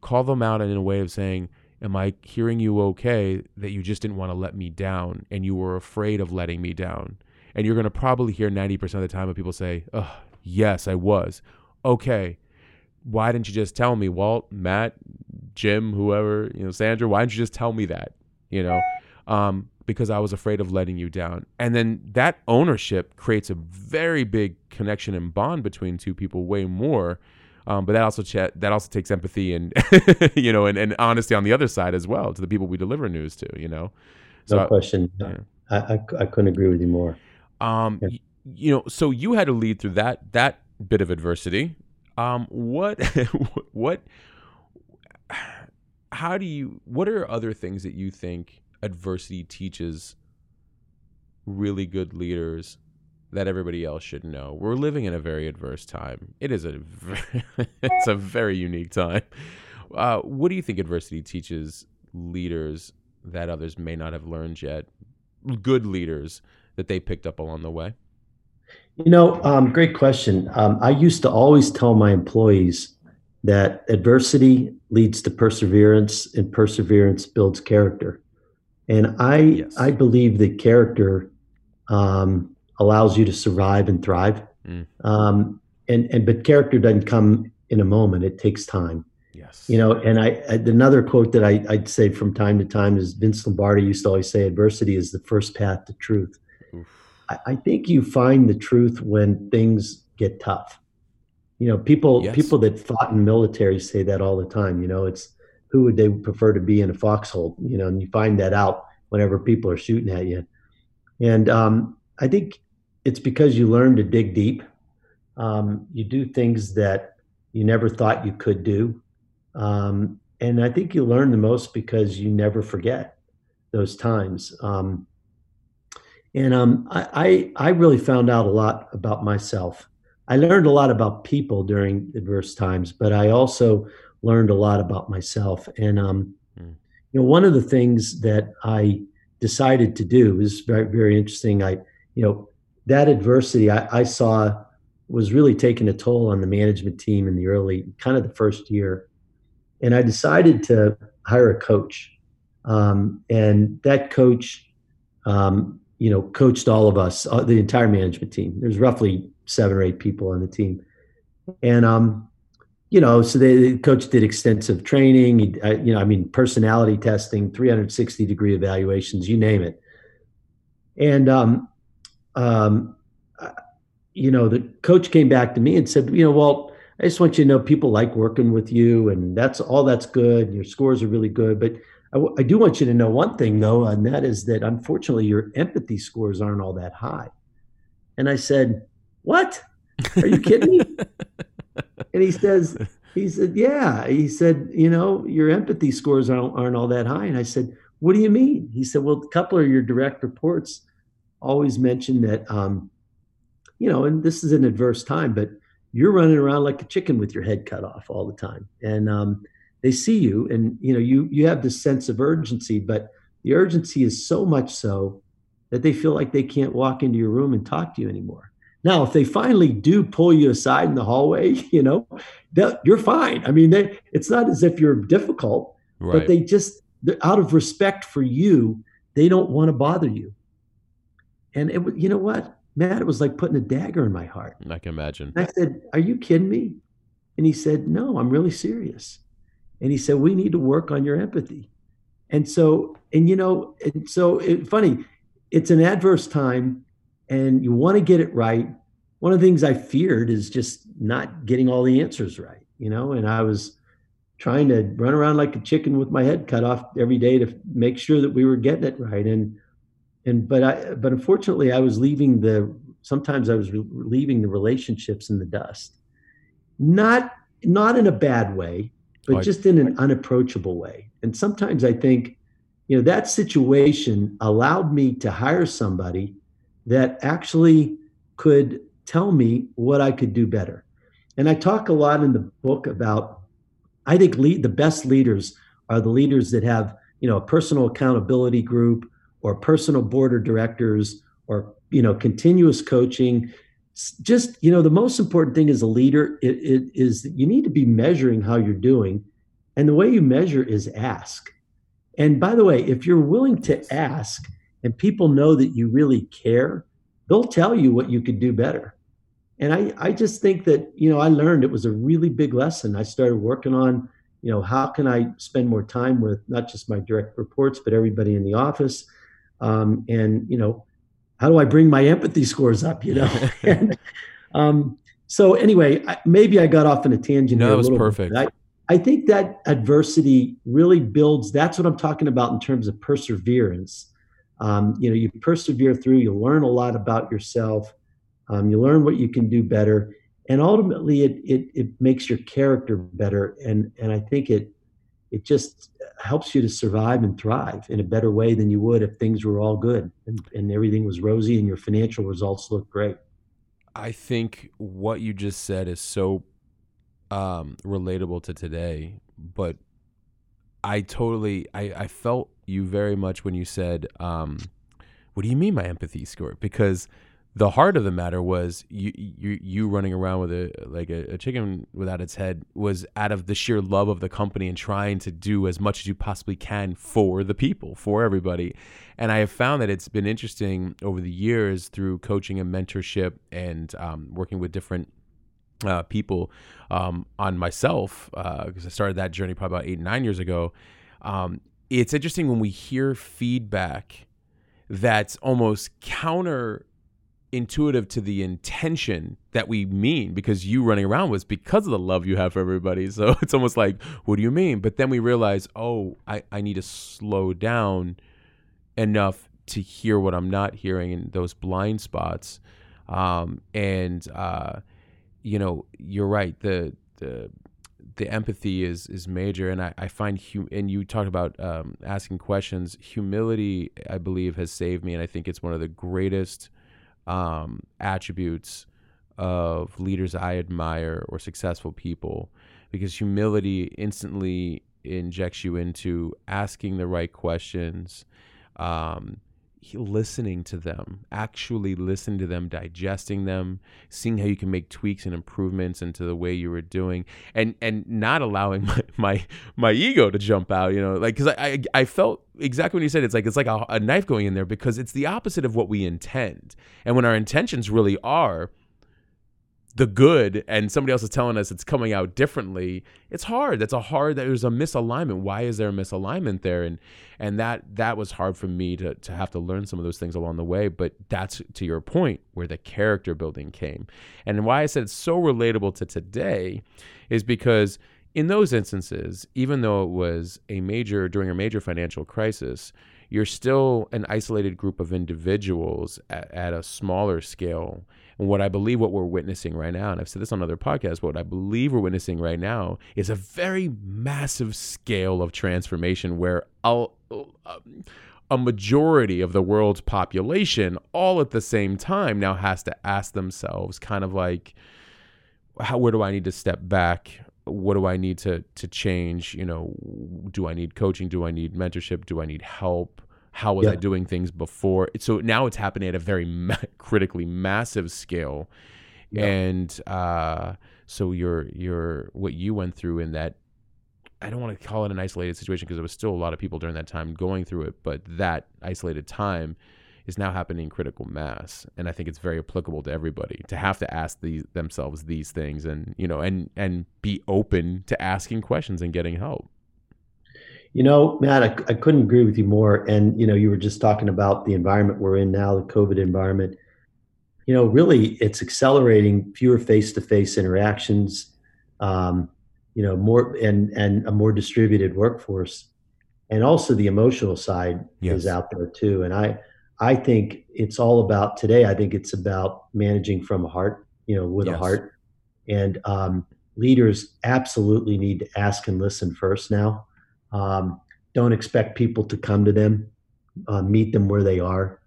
call them out in a way of saying, Am I hearing you okay that you just didn't want to let me down and you were afraid of letting me down? And you're going to probably hear 90% of the time of people say, Oh, yes, I was. Okay. Why didn't you just tell me, Walt, Matt, Jim, whoever, you know, Sandra, why didn't you just tell me that? You know, um, because I was afraid of letting you down. And then that ownership creates a very big connection and bond between two people, way more um, but that also ch- that also takes empathy and you know and, and honesty on the other side as well to the people we deliver news to. You know, so no question. I, I, I, I, couldn't agree with you more. Um, yeah. You know, so you had to lead through that that bit of adversity. Um, what what how do you what are other things that you think adversity teaches really good leaders that everybody else should know. We're living in a very adverse time. It is a it's a very unique time. Uh, what do you think adversity teaches leaders that others may not have learned yet? Good leaders that they picked up along the way. You know, um, great question. Um, I used to always tell my employees that adversity leads to perseverance, and perseverance builds character. And I yes. I believe that character um, allows you to survive and thrive. Mm. Um, and and but character doesn't come in a moment; it takes time. Yes. You know, and I, I another quote that I, I'd say from time to time is Vince Lombardi used to always say, "Adversity is the first path to truth." I, I, think you find the truth when things get tough. You know, people yes. people that fought in military say that all the time. You know, it's who would they prefer to be in a foxhole? You know, and you find that out whenever people are shooting at you. And um, I think it's because you learn to dig deep. Um, you do things that you never thought you could do. Um, and I think you learn the most because you never forget those times. Um, and um, I, I, I really found out a lot about myself. I learned a lot about people during adverse times, but I also learned a lot about myself. And um, mm. you know, one of the things that I decided to do is very, very interesting. I, you know, that adversity I, I, saw was really taking a toll on the management team in the early kind of the first year and i decided to hire a coach um, and that coach um, you know coached all of us uh, the entire management team. There's roughly seven or eight people on the team. And um, you know so the, the coach did extensive training. Uh, you know i mean personality testing 360 degree evaluations you name it. And um, um, you know, the coach came back to me and said, you know, Walt, I just want you to know people like working with you, and that's all that's good. Your scores are really good, but w- I do want you to know one thing though, and that is that unfortunately your empathy scores aren't all that high. And I said, "What? Are you kidding me?" and he says, he said, Yeah. He said, You know, your empathy scores aren't, aren't all that high. And I said, What do you mean? He said, Well, a couple of your direct reports always mention that, um, you know, and this is an adverse time, but you're running around like a chicken with your head cut off all the time. And um, they see you and, you know, you, you have this sense of urgency, but the urgency is so much so that they feel like they can't walk into your room and talk to you anymore. Now, if they finally do pull you aside in the hallway, you know, you're fine. I mean, they, it's not as if you're difficult, right. but they just, out of respect for you, they don't want to bother you. And it, you know what, Matt, it was like putting a dagger in my heart. I can imagine. And I said, "Are you kidding me?" And he said, "No, I'm really serious." And he said, "We need to work on your empathy." And so, and you know, and so it, funny, it's an adverse time and you want to get it right. One of the things I feared is just not getting all the answers right, you know, and I was trying to run around like a chicken with my head cut off every day to make sure that we were getting it right. And, and, but I, but unfortunately I was leaving the, sometimes I was leaving the relationships in the dust, not, not in a bad way, but just in an unapproachable way. And sometimes I think, you know, that situation allowed me to hire somebody that actually could tell me what I could do better. And I talk a lot in the book about I think lead, the best leaders are the leaders that have, you know, a personal accountability group or personal board of directors or, you know, continuous coaching. Just, you know, the most important thing as a leader it, it is that you need to be measuring how you're doing. And the way you measure is ask. And by the way, if you're willing to ask and people know that you really care, they'll tell you what you could do better. And I, I just think that, you know, I learned it was a really big lesson. I started working on, you know, how can I spend more time with not just my direct reports, but everybody in the office. Um, and, you know, how do I bring my empathy scores up, you know? and, um, so anyway, I, maybe I got off on a tangent. No, that was perfect. I, I think that adversity really builds. That's what I'm talking about in terms of perseverance. Um, you know, you persevere through. You learn a lot about yourself. Um, you learn what you can do better, and ultimately, it it it makes your character better. And and I think it it just helps you to survive and thrive in a better way than you would if things were all good and, and everything was rosy and your financial results looked great. I think what you just said is so um, relatable to today, but I totally I, I felt you very much when you said, um, "What do you mean my empathy score?" Because the heart of the matter was you you you running around with a like a, a, chicken without its head was out of the sheer love of the company and trying to do as much as you possibly can for the people for everybody and i have found that it's been interesting over the years through coaching and mentorship and um, working with different uh, people um, on myself because uh, I started that journey probably about eight nine years ago. Um, it's interesting when we hear feedback that's almost counter intuitive to the intention that we mean because you running around was because of the love you have for everybody. So it's almost like what do you mean? But then we realize oh i, I need to slow down enough to hear what i'm not hearing in those blind spots. Um, and uh, you know, you're right. The the the empathy is is major, and I, I find hum- and you talked about um, asking questions. Humility, I believe, has saved me, and I think it's one of the greatest um, attributes of leaders I admire or successful people, because humility instantly injects you into asking the right questions, um, listening to them, actually listening to them, digesting them, seeing how you can make tweaks and improvements into the way you were doing, and and not allowing my my, my ego to jump out. You know, like because I, I, I felt exactly what you said. It's like it's like a, a knife going in there because it's the opposite of what we intend, and when our intentions really are the good and somebody else is telling us it's coming out differently it's hard. That's a hard there's a misalignment. Why is there a misalignment there? And and that that was hard for me to to have to learn some of those things along the way. But that's to your point where the character building came. And why i said it's so relatable to today is because in those instances, even though it was a major during a major financial crisis, you're still an isolated group of individuals at, at, a smaller scale. And what I believe what we're witnessing right now, and I've said this on other podcasts, what I believe we're witnessing right now is a very massive scale of transformation where a, a majority of the world's population, all at the same time, now has to ask themselves, kind of like, how, where do I need to step back? What do I need to to change? You know, do I need coaching? Do I need mentorship? Do I need help? How was yeah. I doing things before? So now it's happening at a very ma- critically massive scale, yeah. and uh, so you're you're what you went through in that. I don't want to call it an isolated situation because there was still a lot of people during that time going through it, but that isolated time is now happening in critical mass. And i think it's very applicable to everybody to have to ask these themselves these things and you know and and be open to asking questions and getting help. You know matt I, I couldn't agree with you more. And you know you were just talking about the environment we're in now the covid environment. You know really it's accelerating fewer face-to-face interactions um, you know more and and a more distributed workforce. And also the emotional side yes. is out there too. And i I think it's all about today. I think it's about managing from a heart, you know, with yes. a heart. And um, leaders absolutely need to ask and listen first now. Um, don't expect people to come to them, uh, meet them where they are.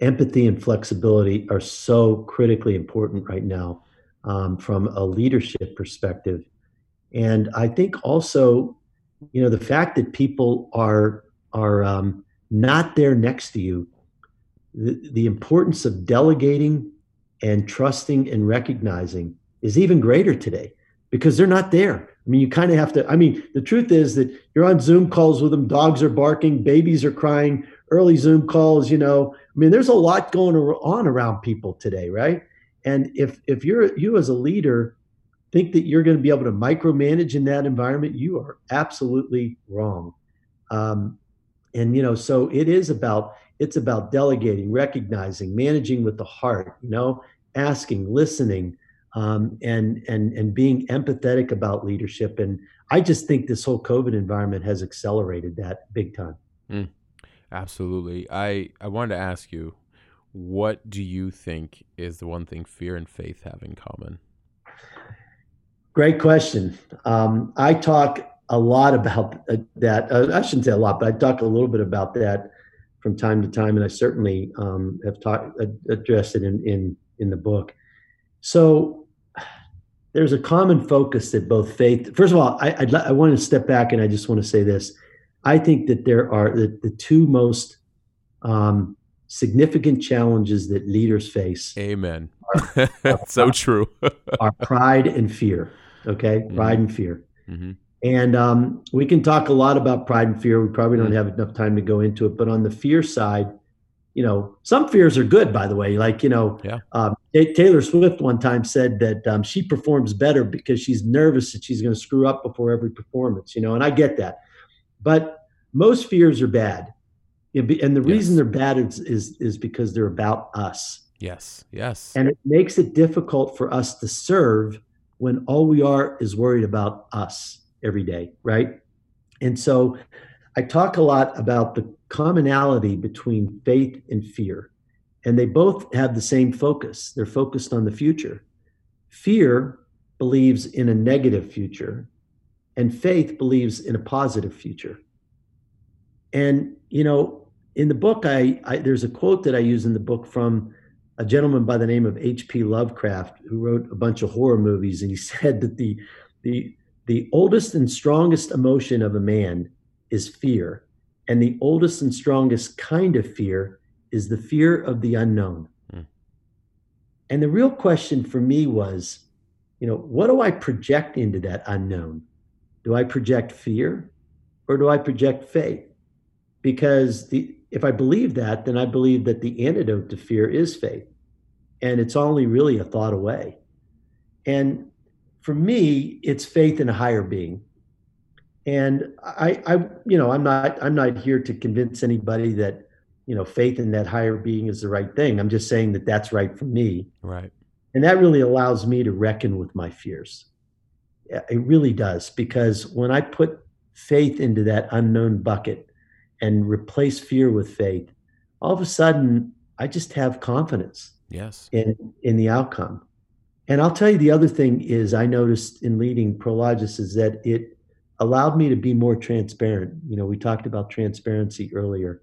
Empathy and flexibility are so critically important right now um, from a leadership perspective. And I think also, you know, the fact that people are are um, not there next to you the, importance of delegating and trusting and recognizing is even greater today because they're not there. I mean, you kind of have to. I mean, the truth is that you're on Zoom calls with them, dogs are barking, babies are crying, early Zoom calls, you know. I mean, there's a lot going on around people today, right? And if if you're you as a leader think that you're going to be able to micromanage in that environment, you are absolutely wrong. Um, and you know, so it is about it's about delegating, recognizing, managing with the heart, you know, asking, listening, um, and and and being empathetic about leadership. And I just think this whole COVID environment has accelerated that big time. Mm, absolutely. I I wanted to ask you, what do you think is the one thing fear and faith have in common? Great question. Um, I talk a lot about uh, that. Uh, I shouldn't say a lot, but I talk a little bit about that from time to time, and I certainly um, have talked addressed it in, in in the book. So there's a common focus that both faith. First of all, I I'd, i want to step back and I just want to say this. I think that there are the, the two most um, significant challenges that leaders face. Amen. Are, are, so true. are pride and fear. Okay, pride mm-hmm. and fear. Mm-hmm. And um, we can talk a lot about pride and fear. We probably don't mm-hmm. have enough time to go into it. But on the fear side, you know, some fears are good, by the way. Like, you know, yeah. um, Taylor Swift one time said that um, she performs better because she's nervous that she's going to screw up before every performance, you know, and I get that. But most fears are bad. And the reason yes. they're bad is, is, is because they're about us. Yes, yes. And it makes it difficult for us to serve when all we are is worried about us every day, right? And so I talk a lot about the commonality between faith and fear. And they both have the same focus. They're focused on the future. Fear believes in a negative future, and faith believes in a positive future. And, you know, in the book, I, I there's a quote that I use in the book from a gentleman by the name of H.P. Lovecraft, who wrote a bunch of horror movies, and he said that the the the oldest and strongest emotion of a man is fear. And the oldest and strongest kind of fear is the fear of the unknown. Mm. And the real question for me was, you know, what do I project into that unknown? Do I project fear or do I project faith? Because the if I believe that, then I believe that the antidote to fear is faith. And it's only really a thought away. And for me, it's faith in a higher being. And I, I, you know, I'm not, I'm not here to convince anybody that, you know, faith in that higher being is the right thing. I'm just saying that that's right for me. Right. And that really allows me to reckon with my fears. It really does because when I put faith into that unknown bucket and replace fear with faith, all of a sudden I just have confidence. Yes. In in the outcome. And I'll tell you the other thing is I noticed in leading Prologis is that it allowed me to be more transparent. You know, we talked about transparency earlier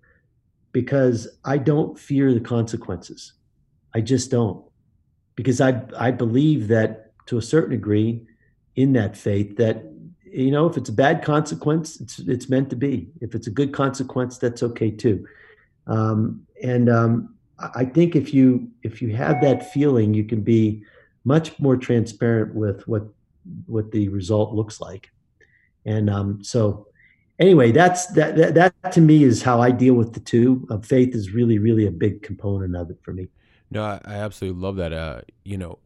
because I don't fear the consequences. I just don't. Because I I believe that to a certain degree in that faith that you know if it's a bad consequence it's it's meant to be if it's a good consequence that's okay too um, and um, i think if you if you have that feeling you can be much more transparent with what what the result looks like and um, so anyway that's that, that that to me is how i deal with the two uh, faith is really really a big component of it for me no i, I absolutely love that uh, you know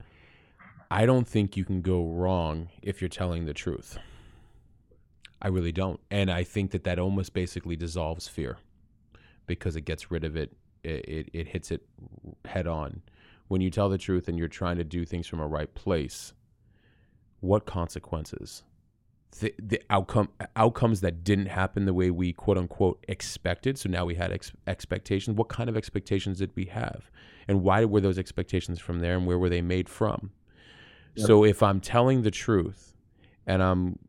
I don't think you can go wrong if you're telling the truth. I really don't. And I think that that almost basically dissolves fear because it gets rid of it, it, it, it hits it head on. When you tell the truth and you're trying to do things from a right place, what consequences? The, the outcome outcomes that didn't happen the way we quote unquote expected. So now we had ex- expectations. What kind of expectations did we have, and why were those expectations from there, and where were they made from? So if I'm telling the truth and I'm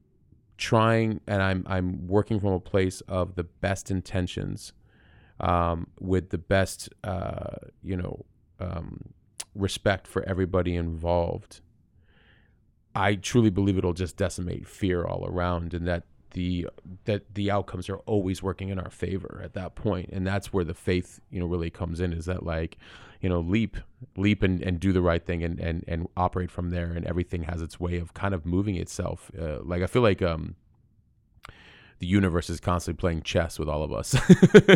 trying and I'm I'm working from a place of the best intentions, um, with the best uh, you know um, respect for everybody involved, I truly believe it'll just decimate fear all around, and that the that the outcomes are always working in our favor at that point, and that's where the faith you know really comes in. Is that like you know leap leap and, and do the right thing and, and and operate from there and everything has its way of kind of moving itself uh, like i feel like um the universe is constantly playing chess with all of us.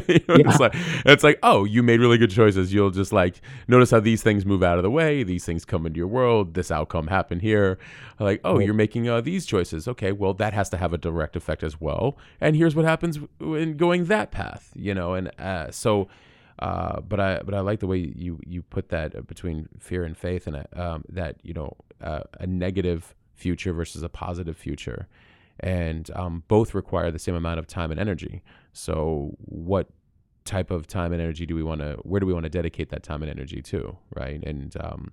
you know, yeah. it's like it's like, oh, you made really good choices. You'll just like notice how these things move out of the way. These things come into your world. This outcome happened here. Like, oh, you're making uh, these choices. Okay, well, that has to have a direct effect as well. And here's what happens in going that path. You know, and uh, so uh, but I but I like the way you you put that between fear and faith, and um, that you know uh, a negative future versus a positive future, and um, both require the same amount of time and energy. So what type of time and energy do we want to? Where do we want to dedicate that time and energy to? Right, and um,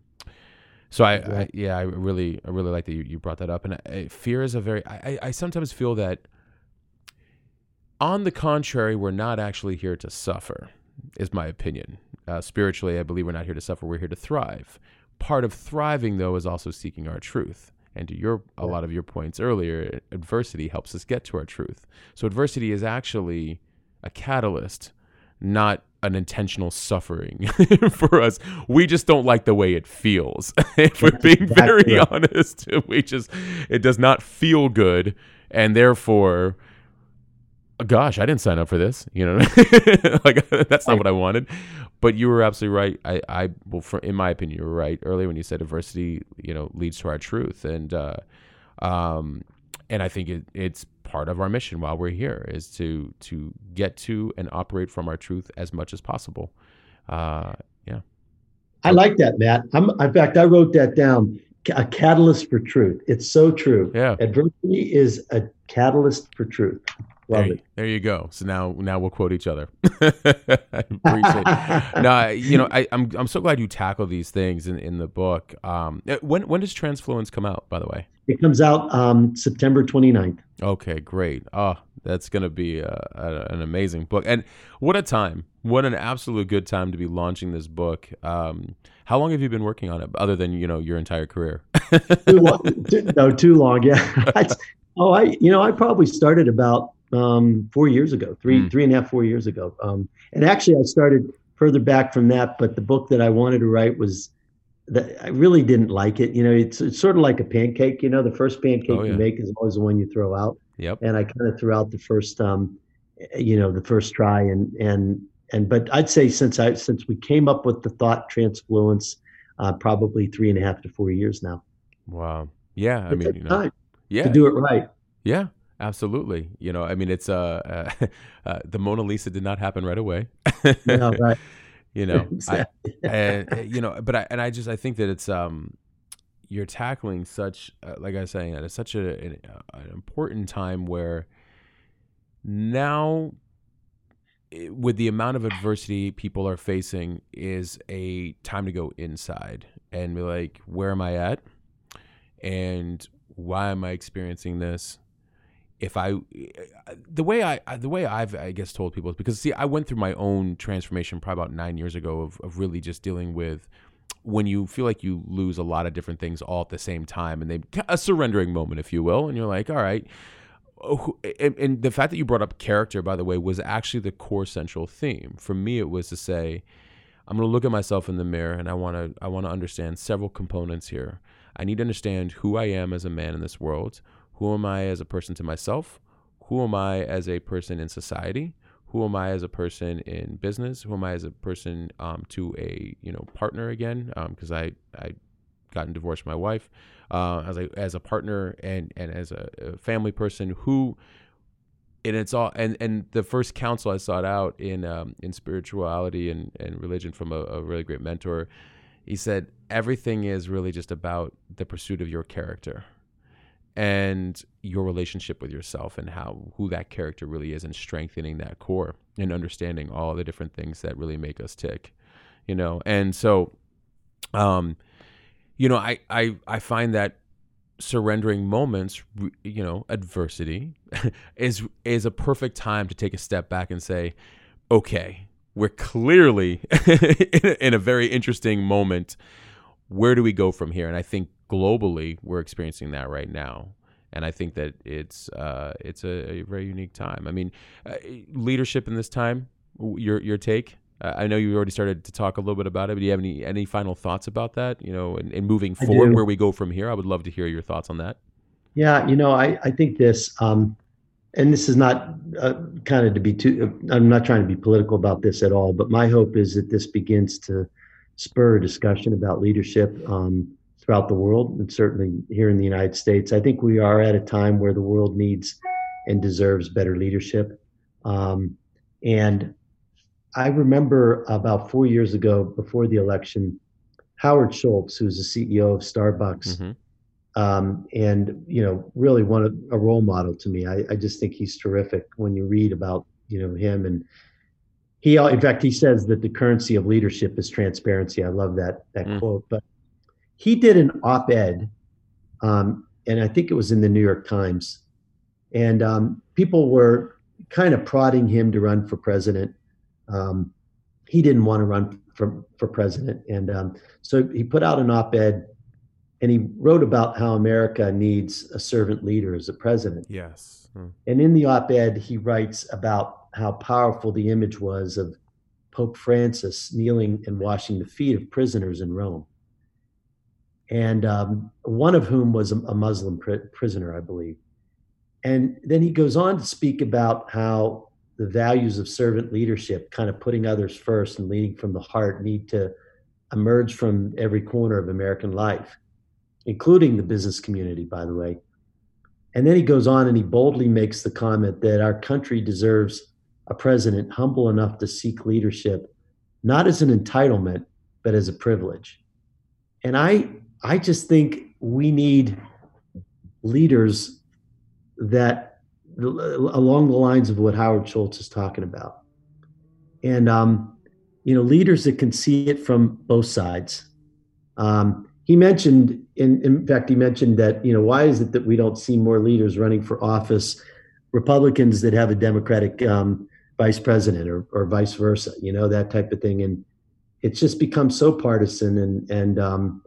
so I, I, yeah I really I really like that you, you brought that up, and I, fear is a very I, I sometimes feel that. On the contrary, we're not actually here to suffer is my opinion. Uh, spiritually, I believe we're not here to suffer, we're here to thrive. Part of thriving, though, is also seeking our truth. And to your a lot of your points earlier, adversity helps us get to our truth. So adversity is actually a catalyst, not an intentional suffering for us. We just don't like the way it feels. if we're being very honest, we just it does not feel good, and therefore gosh, I didn't sign up for this. You know, like that's not what I wanted. But you were absolutely right. I, I, well, for, in my opinion, you were right earlier when you said adversity, you know, leads to our truth, and, uh, um, and I think it, it's part of our mission while we're here is to to get to and operate from our truth as much as possible. Uh, yeah. I like that, Matt. I'm, in fact, I wrote that down. A catalyst for truth. It's so true. Yeah. Adversity is a catalyst for truth. Love there, it. There you go. So now, now we'll quote each other. I appreciate. it. no, you know, I, am I'm, I'm so glad you tackle these things in, in the book. Um, uh, when when does Transfluence come out? By the way, it comes out um, September 29th. Okay, great. Oh, that's going to be a, a, an amazing book. And what a time! What an absolute good time to be launching this book. Um, how long have you been working on it, other than you know your entire career? too long, too, no, too long. Yeah. oh, I you know I probably started about um, four years ago, three mm. three and a half four years ago. Um, and actually, I started further back from that. But the book that I wanted to write was that I really didn't like it. You know, it's it's sort of like a pancake. You know, the first pancake oh, yeah. you make is always the one you throw out. Yep. And I kind of threw out the first, um, you know, the first try, and and and but I'd say since I since we came up with the thought transfluence, uh, probably three and a half to four years now. Wow. Yeah. I mean, you know, yeah, to do it right. Yeah. Absolutely. You know, I mean, it's uh, uh, uh, the Mona Lisa did not happen right away. no, right. you know, exactly. I, and, you know, but I and I just I think that it's um, you're tackling such, uh, like I was saying, at such a, an, an important time where now with the amount of adversity people are facing is a time to go inside and be like where am i at and why am i experiencing this if i the way i the way i've i guess told people is because see i went through my own transformation probably about nine years ago of, of really just dealing with when you feel like you lose a lot of different things all at the same time and they a surrendering moment if you will and you're like all right Oh, and, and the fact that you brought up character, by the way, was actually the core central theme. For me, it was to say, I'm going to look at myself in the mirror and I want to I want to understand several components here. I need to understand who I am as a man in this world. Who am I as a person to myself? Who am I as a person in society? Who am I as a person in business? Who am I as a person um, to a you know partner again? Because um, I I gotten divorced my wife uh, as a as a partner and and as a, a, family person who and it's all and and the first counsel I sought out in um, in spirituality and and religion from a, a really great mentor he said everything is really just about the pursuit of your character and your relationship with yourself and how who that character really is and strengthening that core and understanding all the different things that really make us tick you know and so um you know, I I I find that surrendering moments, you know, adversity is is a perfect time to take a step back and say, okay, we're clearly in a very interesting moment. Where do we go from here? And I think globally we're experiencing that right now. And I think that it's uh, it's a, a, very unique time. I mean, uh, leadership in this time. Your your take? Uh, I know you already started to talk a little bit about it, but do you have any any final thoughts about that? You know, and, and moving forward, where we go from here, I would love to hear your thoughts on that. Yeah, you know, I I think this, um, and this is not uh, kind of to be too. I'm not trying to be political about this at all, but my hope is that this begins to spur a discussion about leadership um, throughout the world, and certainly here in the United States. I think we are at a time where the world needs and deserves better leadership. Um, and I remember about four years ago, before the election, Howard Schultz, who's the CEO of Starbucks, mm-hmm. um, and you know, really one of, a role model to me. I, I, just think he's terrific when you read about you know him, and he, in fact, he says that the currency of leadership is transparency. I love that that mm. quote. But he did an op-ed, um, and I think it was in the New York Times, and um, people were kind of prodding him to run for president um, he didn't want to run for, for president. And um, so he put out an op ed and he wrote about how America needs a servant leader as a president. Yes. Hmm. And in the op ed, he writes about how powerful the image was of Pope Francis kneeling and washing the feet of prisoners in Rome. And um, one of whom was a, a Muslim pr- prisoner, I believe. And then he goes on to speak about how the values of servant leadership, kind of putting others first and leading from the heart, need to emerge from every corner of American life, including the business community, by the way. And then he goes on and he boldly makes the comment that our country deserves a president humble enough to seek leadership, not as an entitlement, but as a privilege. And I, I just think we need leaders that along the lines of what Howard Schultz is talking about. And, um, you know, leaders that can see it from both sides. Um, he mentioned, in, in fact, he mentioned that, you know, why is it that we don't see more leaders running for office, Republicans that have a Democratic um, vice president or, or vice versa, you know, that type of thing. And it's just become so partisan. And, and um,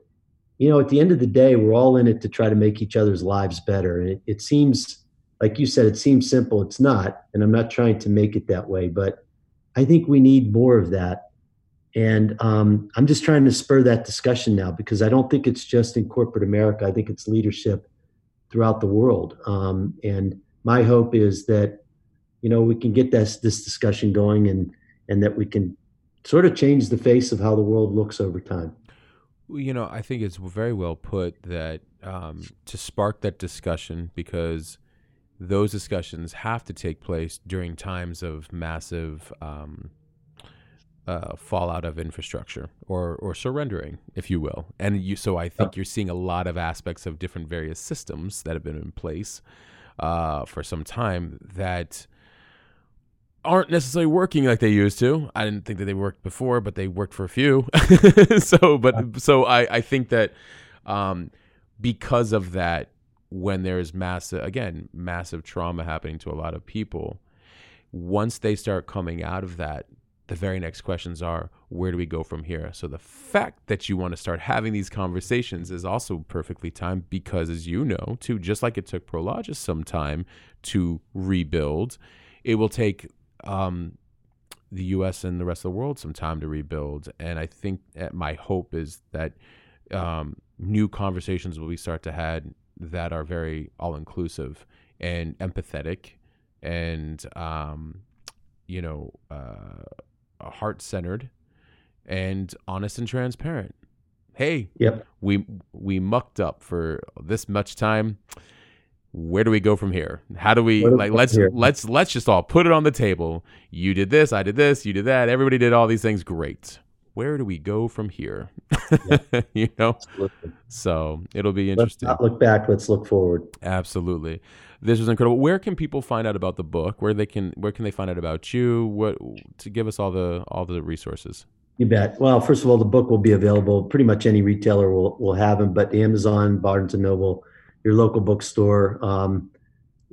you know, at the end of the day, we're all in it to try to make each other's lives better. And it, it seems, like you said, it seems simple. It's not, and I'm not trying to make it that way, but I think we need more of that. And um, I'm just trying to spur that discussion now because I don't think it's just in corporate America. I think it's leadership throughout the world. Um, and my hope is that you know we can get this this discussion going and and that we can sort of change the face of how the world looks over time. You know, I think it's very well put that um, to spark that discussion because those discussions have to take place during times of massive um, uh, fallout of infrastructure or or surrendering, if you will. And you, so I think you're seeing a lot of aspects of different various systems that have been in place uh, for some time that aren't necessarily working like they used to. I didn't think that they worked before, but they worked for a few. so, but so I I think that um, because of that, when there's massive again massive trauma happening to a lot of people, once they start coming out of that the very next questions are where do we go from here so the fact that you want to start having these conversations is also perfectly timed because as you know too just like it took prologis some time to rebuild it will take um, the us and the rest of the world some time to rebuild and i think my hope is that um, new conversations will be start to had that are very all inclusive and empathetic and um, you know uh, heart centered and honest and transparent. Hey, yep. we we mucked up for this much time. Where do we go from here? How do we do like let's here? let's let's just all put it on the table. You did this, I did this, you did that. Everybody did all these things. Great. Where do we go from here? you know. Absolutely. So it'll be interesting. Let's not look back. Let's look forward. Absolutely. This was incredible. Where can people find out about the book? Where they can where can they find out about you? What to give us all the all the resources? You bet. Well, first of all, the book will be available. Pretty much any retailer will will have them, but Amazon, Barnes and Noble, your local bookstore. Um,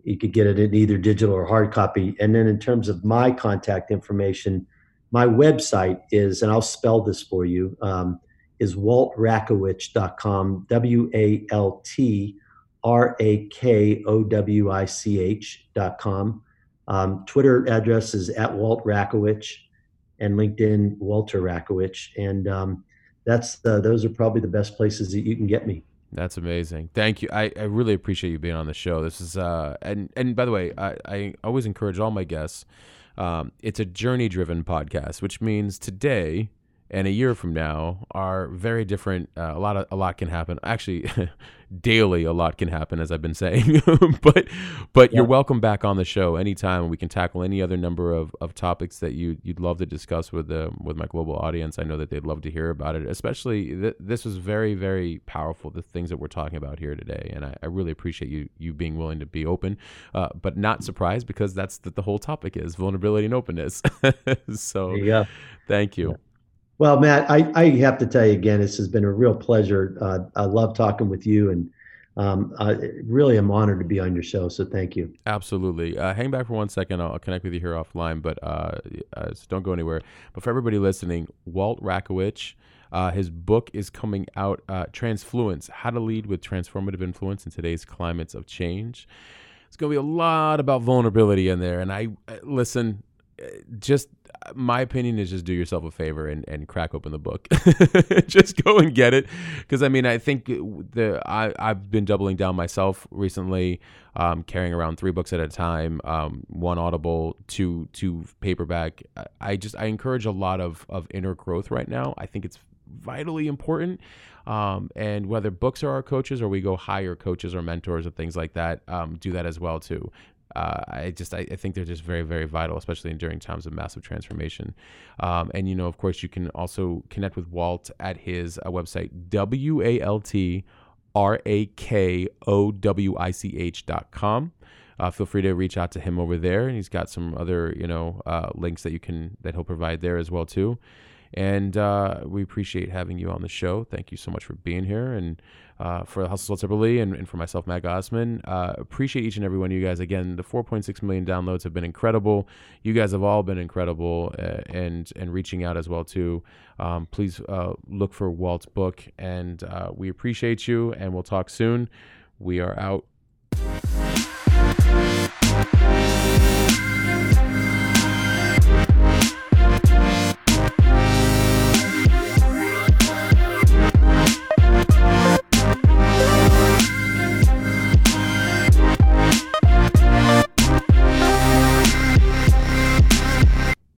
you could get it in either digital or hard copy. And then in terms of my contact information, my website is, and I'll spell this for you, um, is waltrakowich.com, W A L T R A K O W I C H dot com. Um, Twitter address is at Walt Rakowich and LinkedIn Walter Rakowich. And um, that's the, those are probably the best places that you can get me. That's amazing. Thank you. I, I really appreciate you being on the show. This is uh and and by the way, I, I always encourage all my guests. Um, it's a journey driven podcast, which means today and a year from now are very different. Uh, a lot of a lot can happen. Actually, daily a lot can happen, as I've been saying. but but yeah. you're welcome back on the show anytime. We can tackle any other number of, of topics that you you'd love to discuss with the with my global audience. I know that they'd love to hear about it. Especially th- this was very very powerful. The things that we're talking about here today, and I, I really appreciate you you being willing to be open, uh, but not surprised because that's the, the whole topic is vulnerability and openness. so yeah thank you. Yeah. Well, Matt, I, I have to tell you again, this has been a real pleasure. Uh, I love talking with you, and um, I really am honored to be on your show. So thank you. Absolutely. Uh, hang back for one second. I'll connect with you here offline, but uh, uh so don't go anywhere. But for everybody listening, Walt Rakowich. Uh, his book is coming out, uh, Transfluence How to Lead with Transformative Influence in Today's Climates of Change. It's going to be a lot about vulnerability in there. And I listen, just my opinion is just do yourself a favor and, and crack open the book. just go and get it. Because I mean, I think the I, I've been doubling down myself recently, um, carrying around three books at a time, um, one Audible, two two paperback. I just I encourage a lot of of inner growth right now. I think it's vitally important. Um, and whether books are our coaches or we go hire coaches or mentors or things like that, um, do that as well too uh, I just I, I, think they're just very very vital, especially during times of massive transformation. Um, and you know, of course, you can also connect with Walt at his uh, website w a l t r a k o w i c h dot com. Uh, feel free to reach out to him over there, and he's got some other you know uh, links that you can that he'll provide there as well too. And uh, we appreciate having you on the show. Thank you so much for being here. And uh, for the Hustle Separately and, and, for myself, Matt Gossman, uh, appreciate each and every one of you guys. Again, the 4.6 million downloads have been incredible. You guys have all been incredible uh, and, and reaching out as well, too. Um, please uh, look for Walt's book. And uh, we appreciate you. And we'll talk soon. We are out.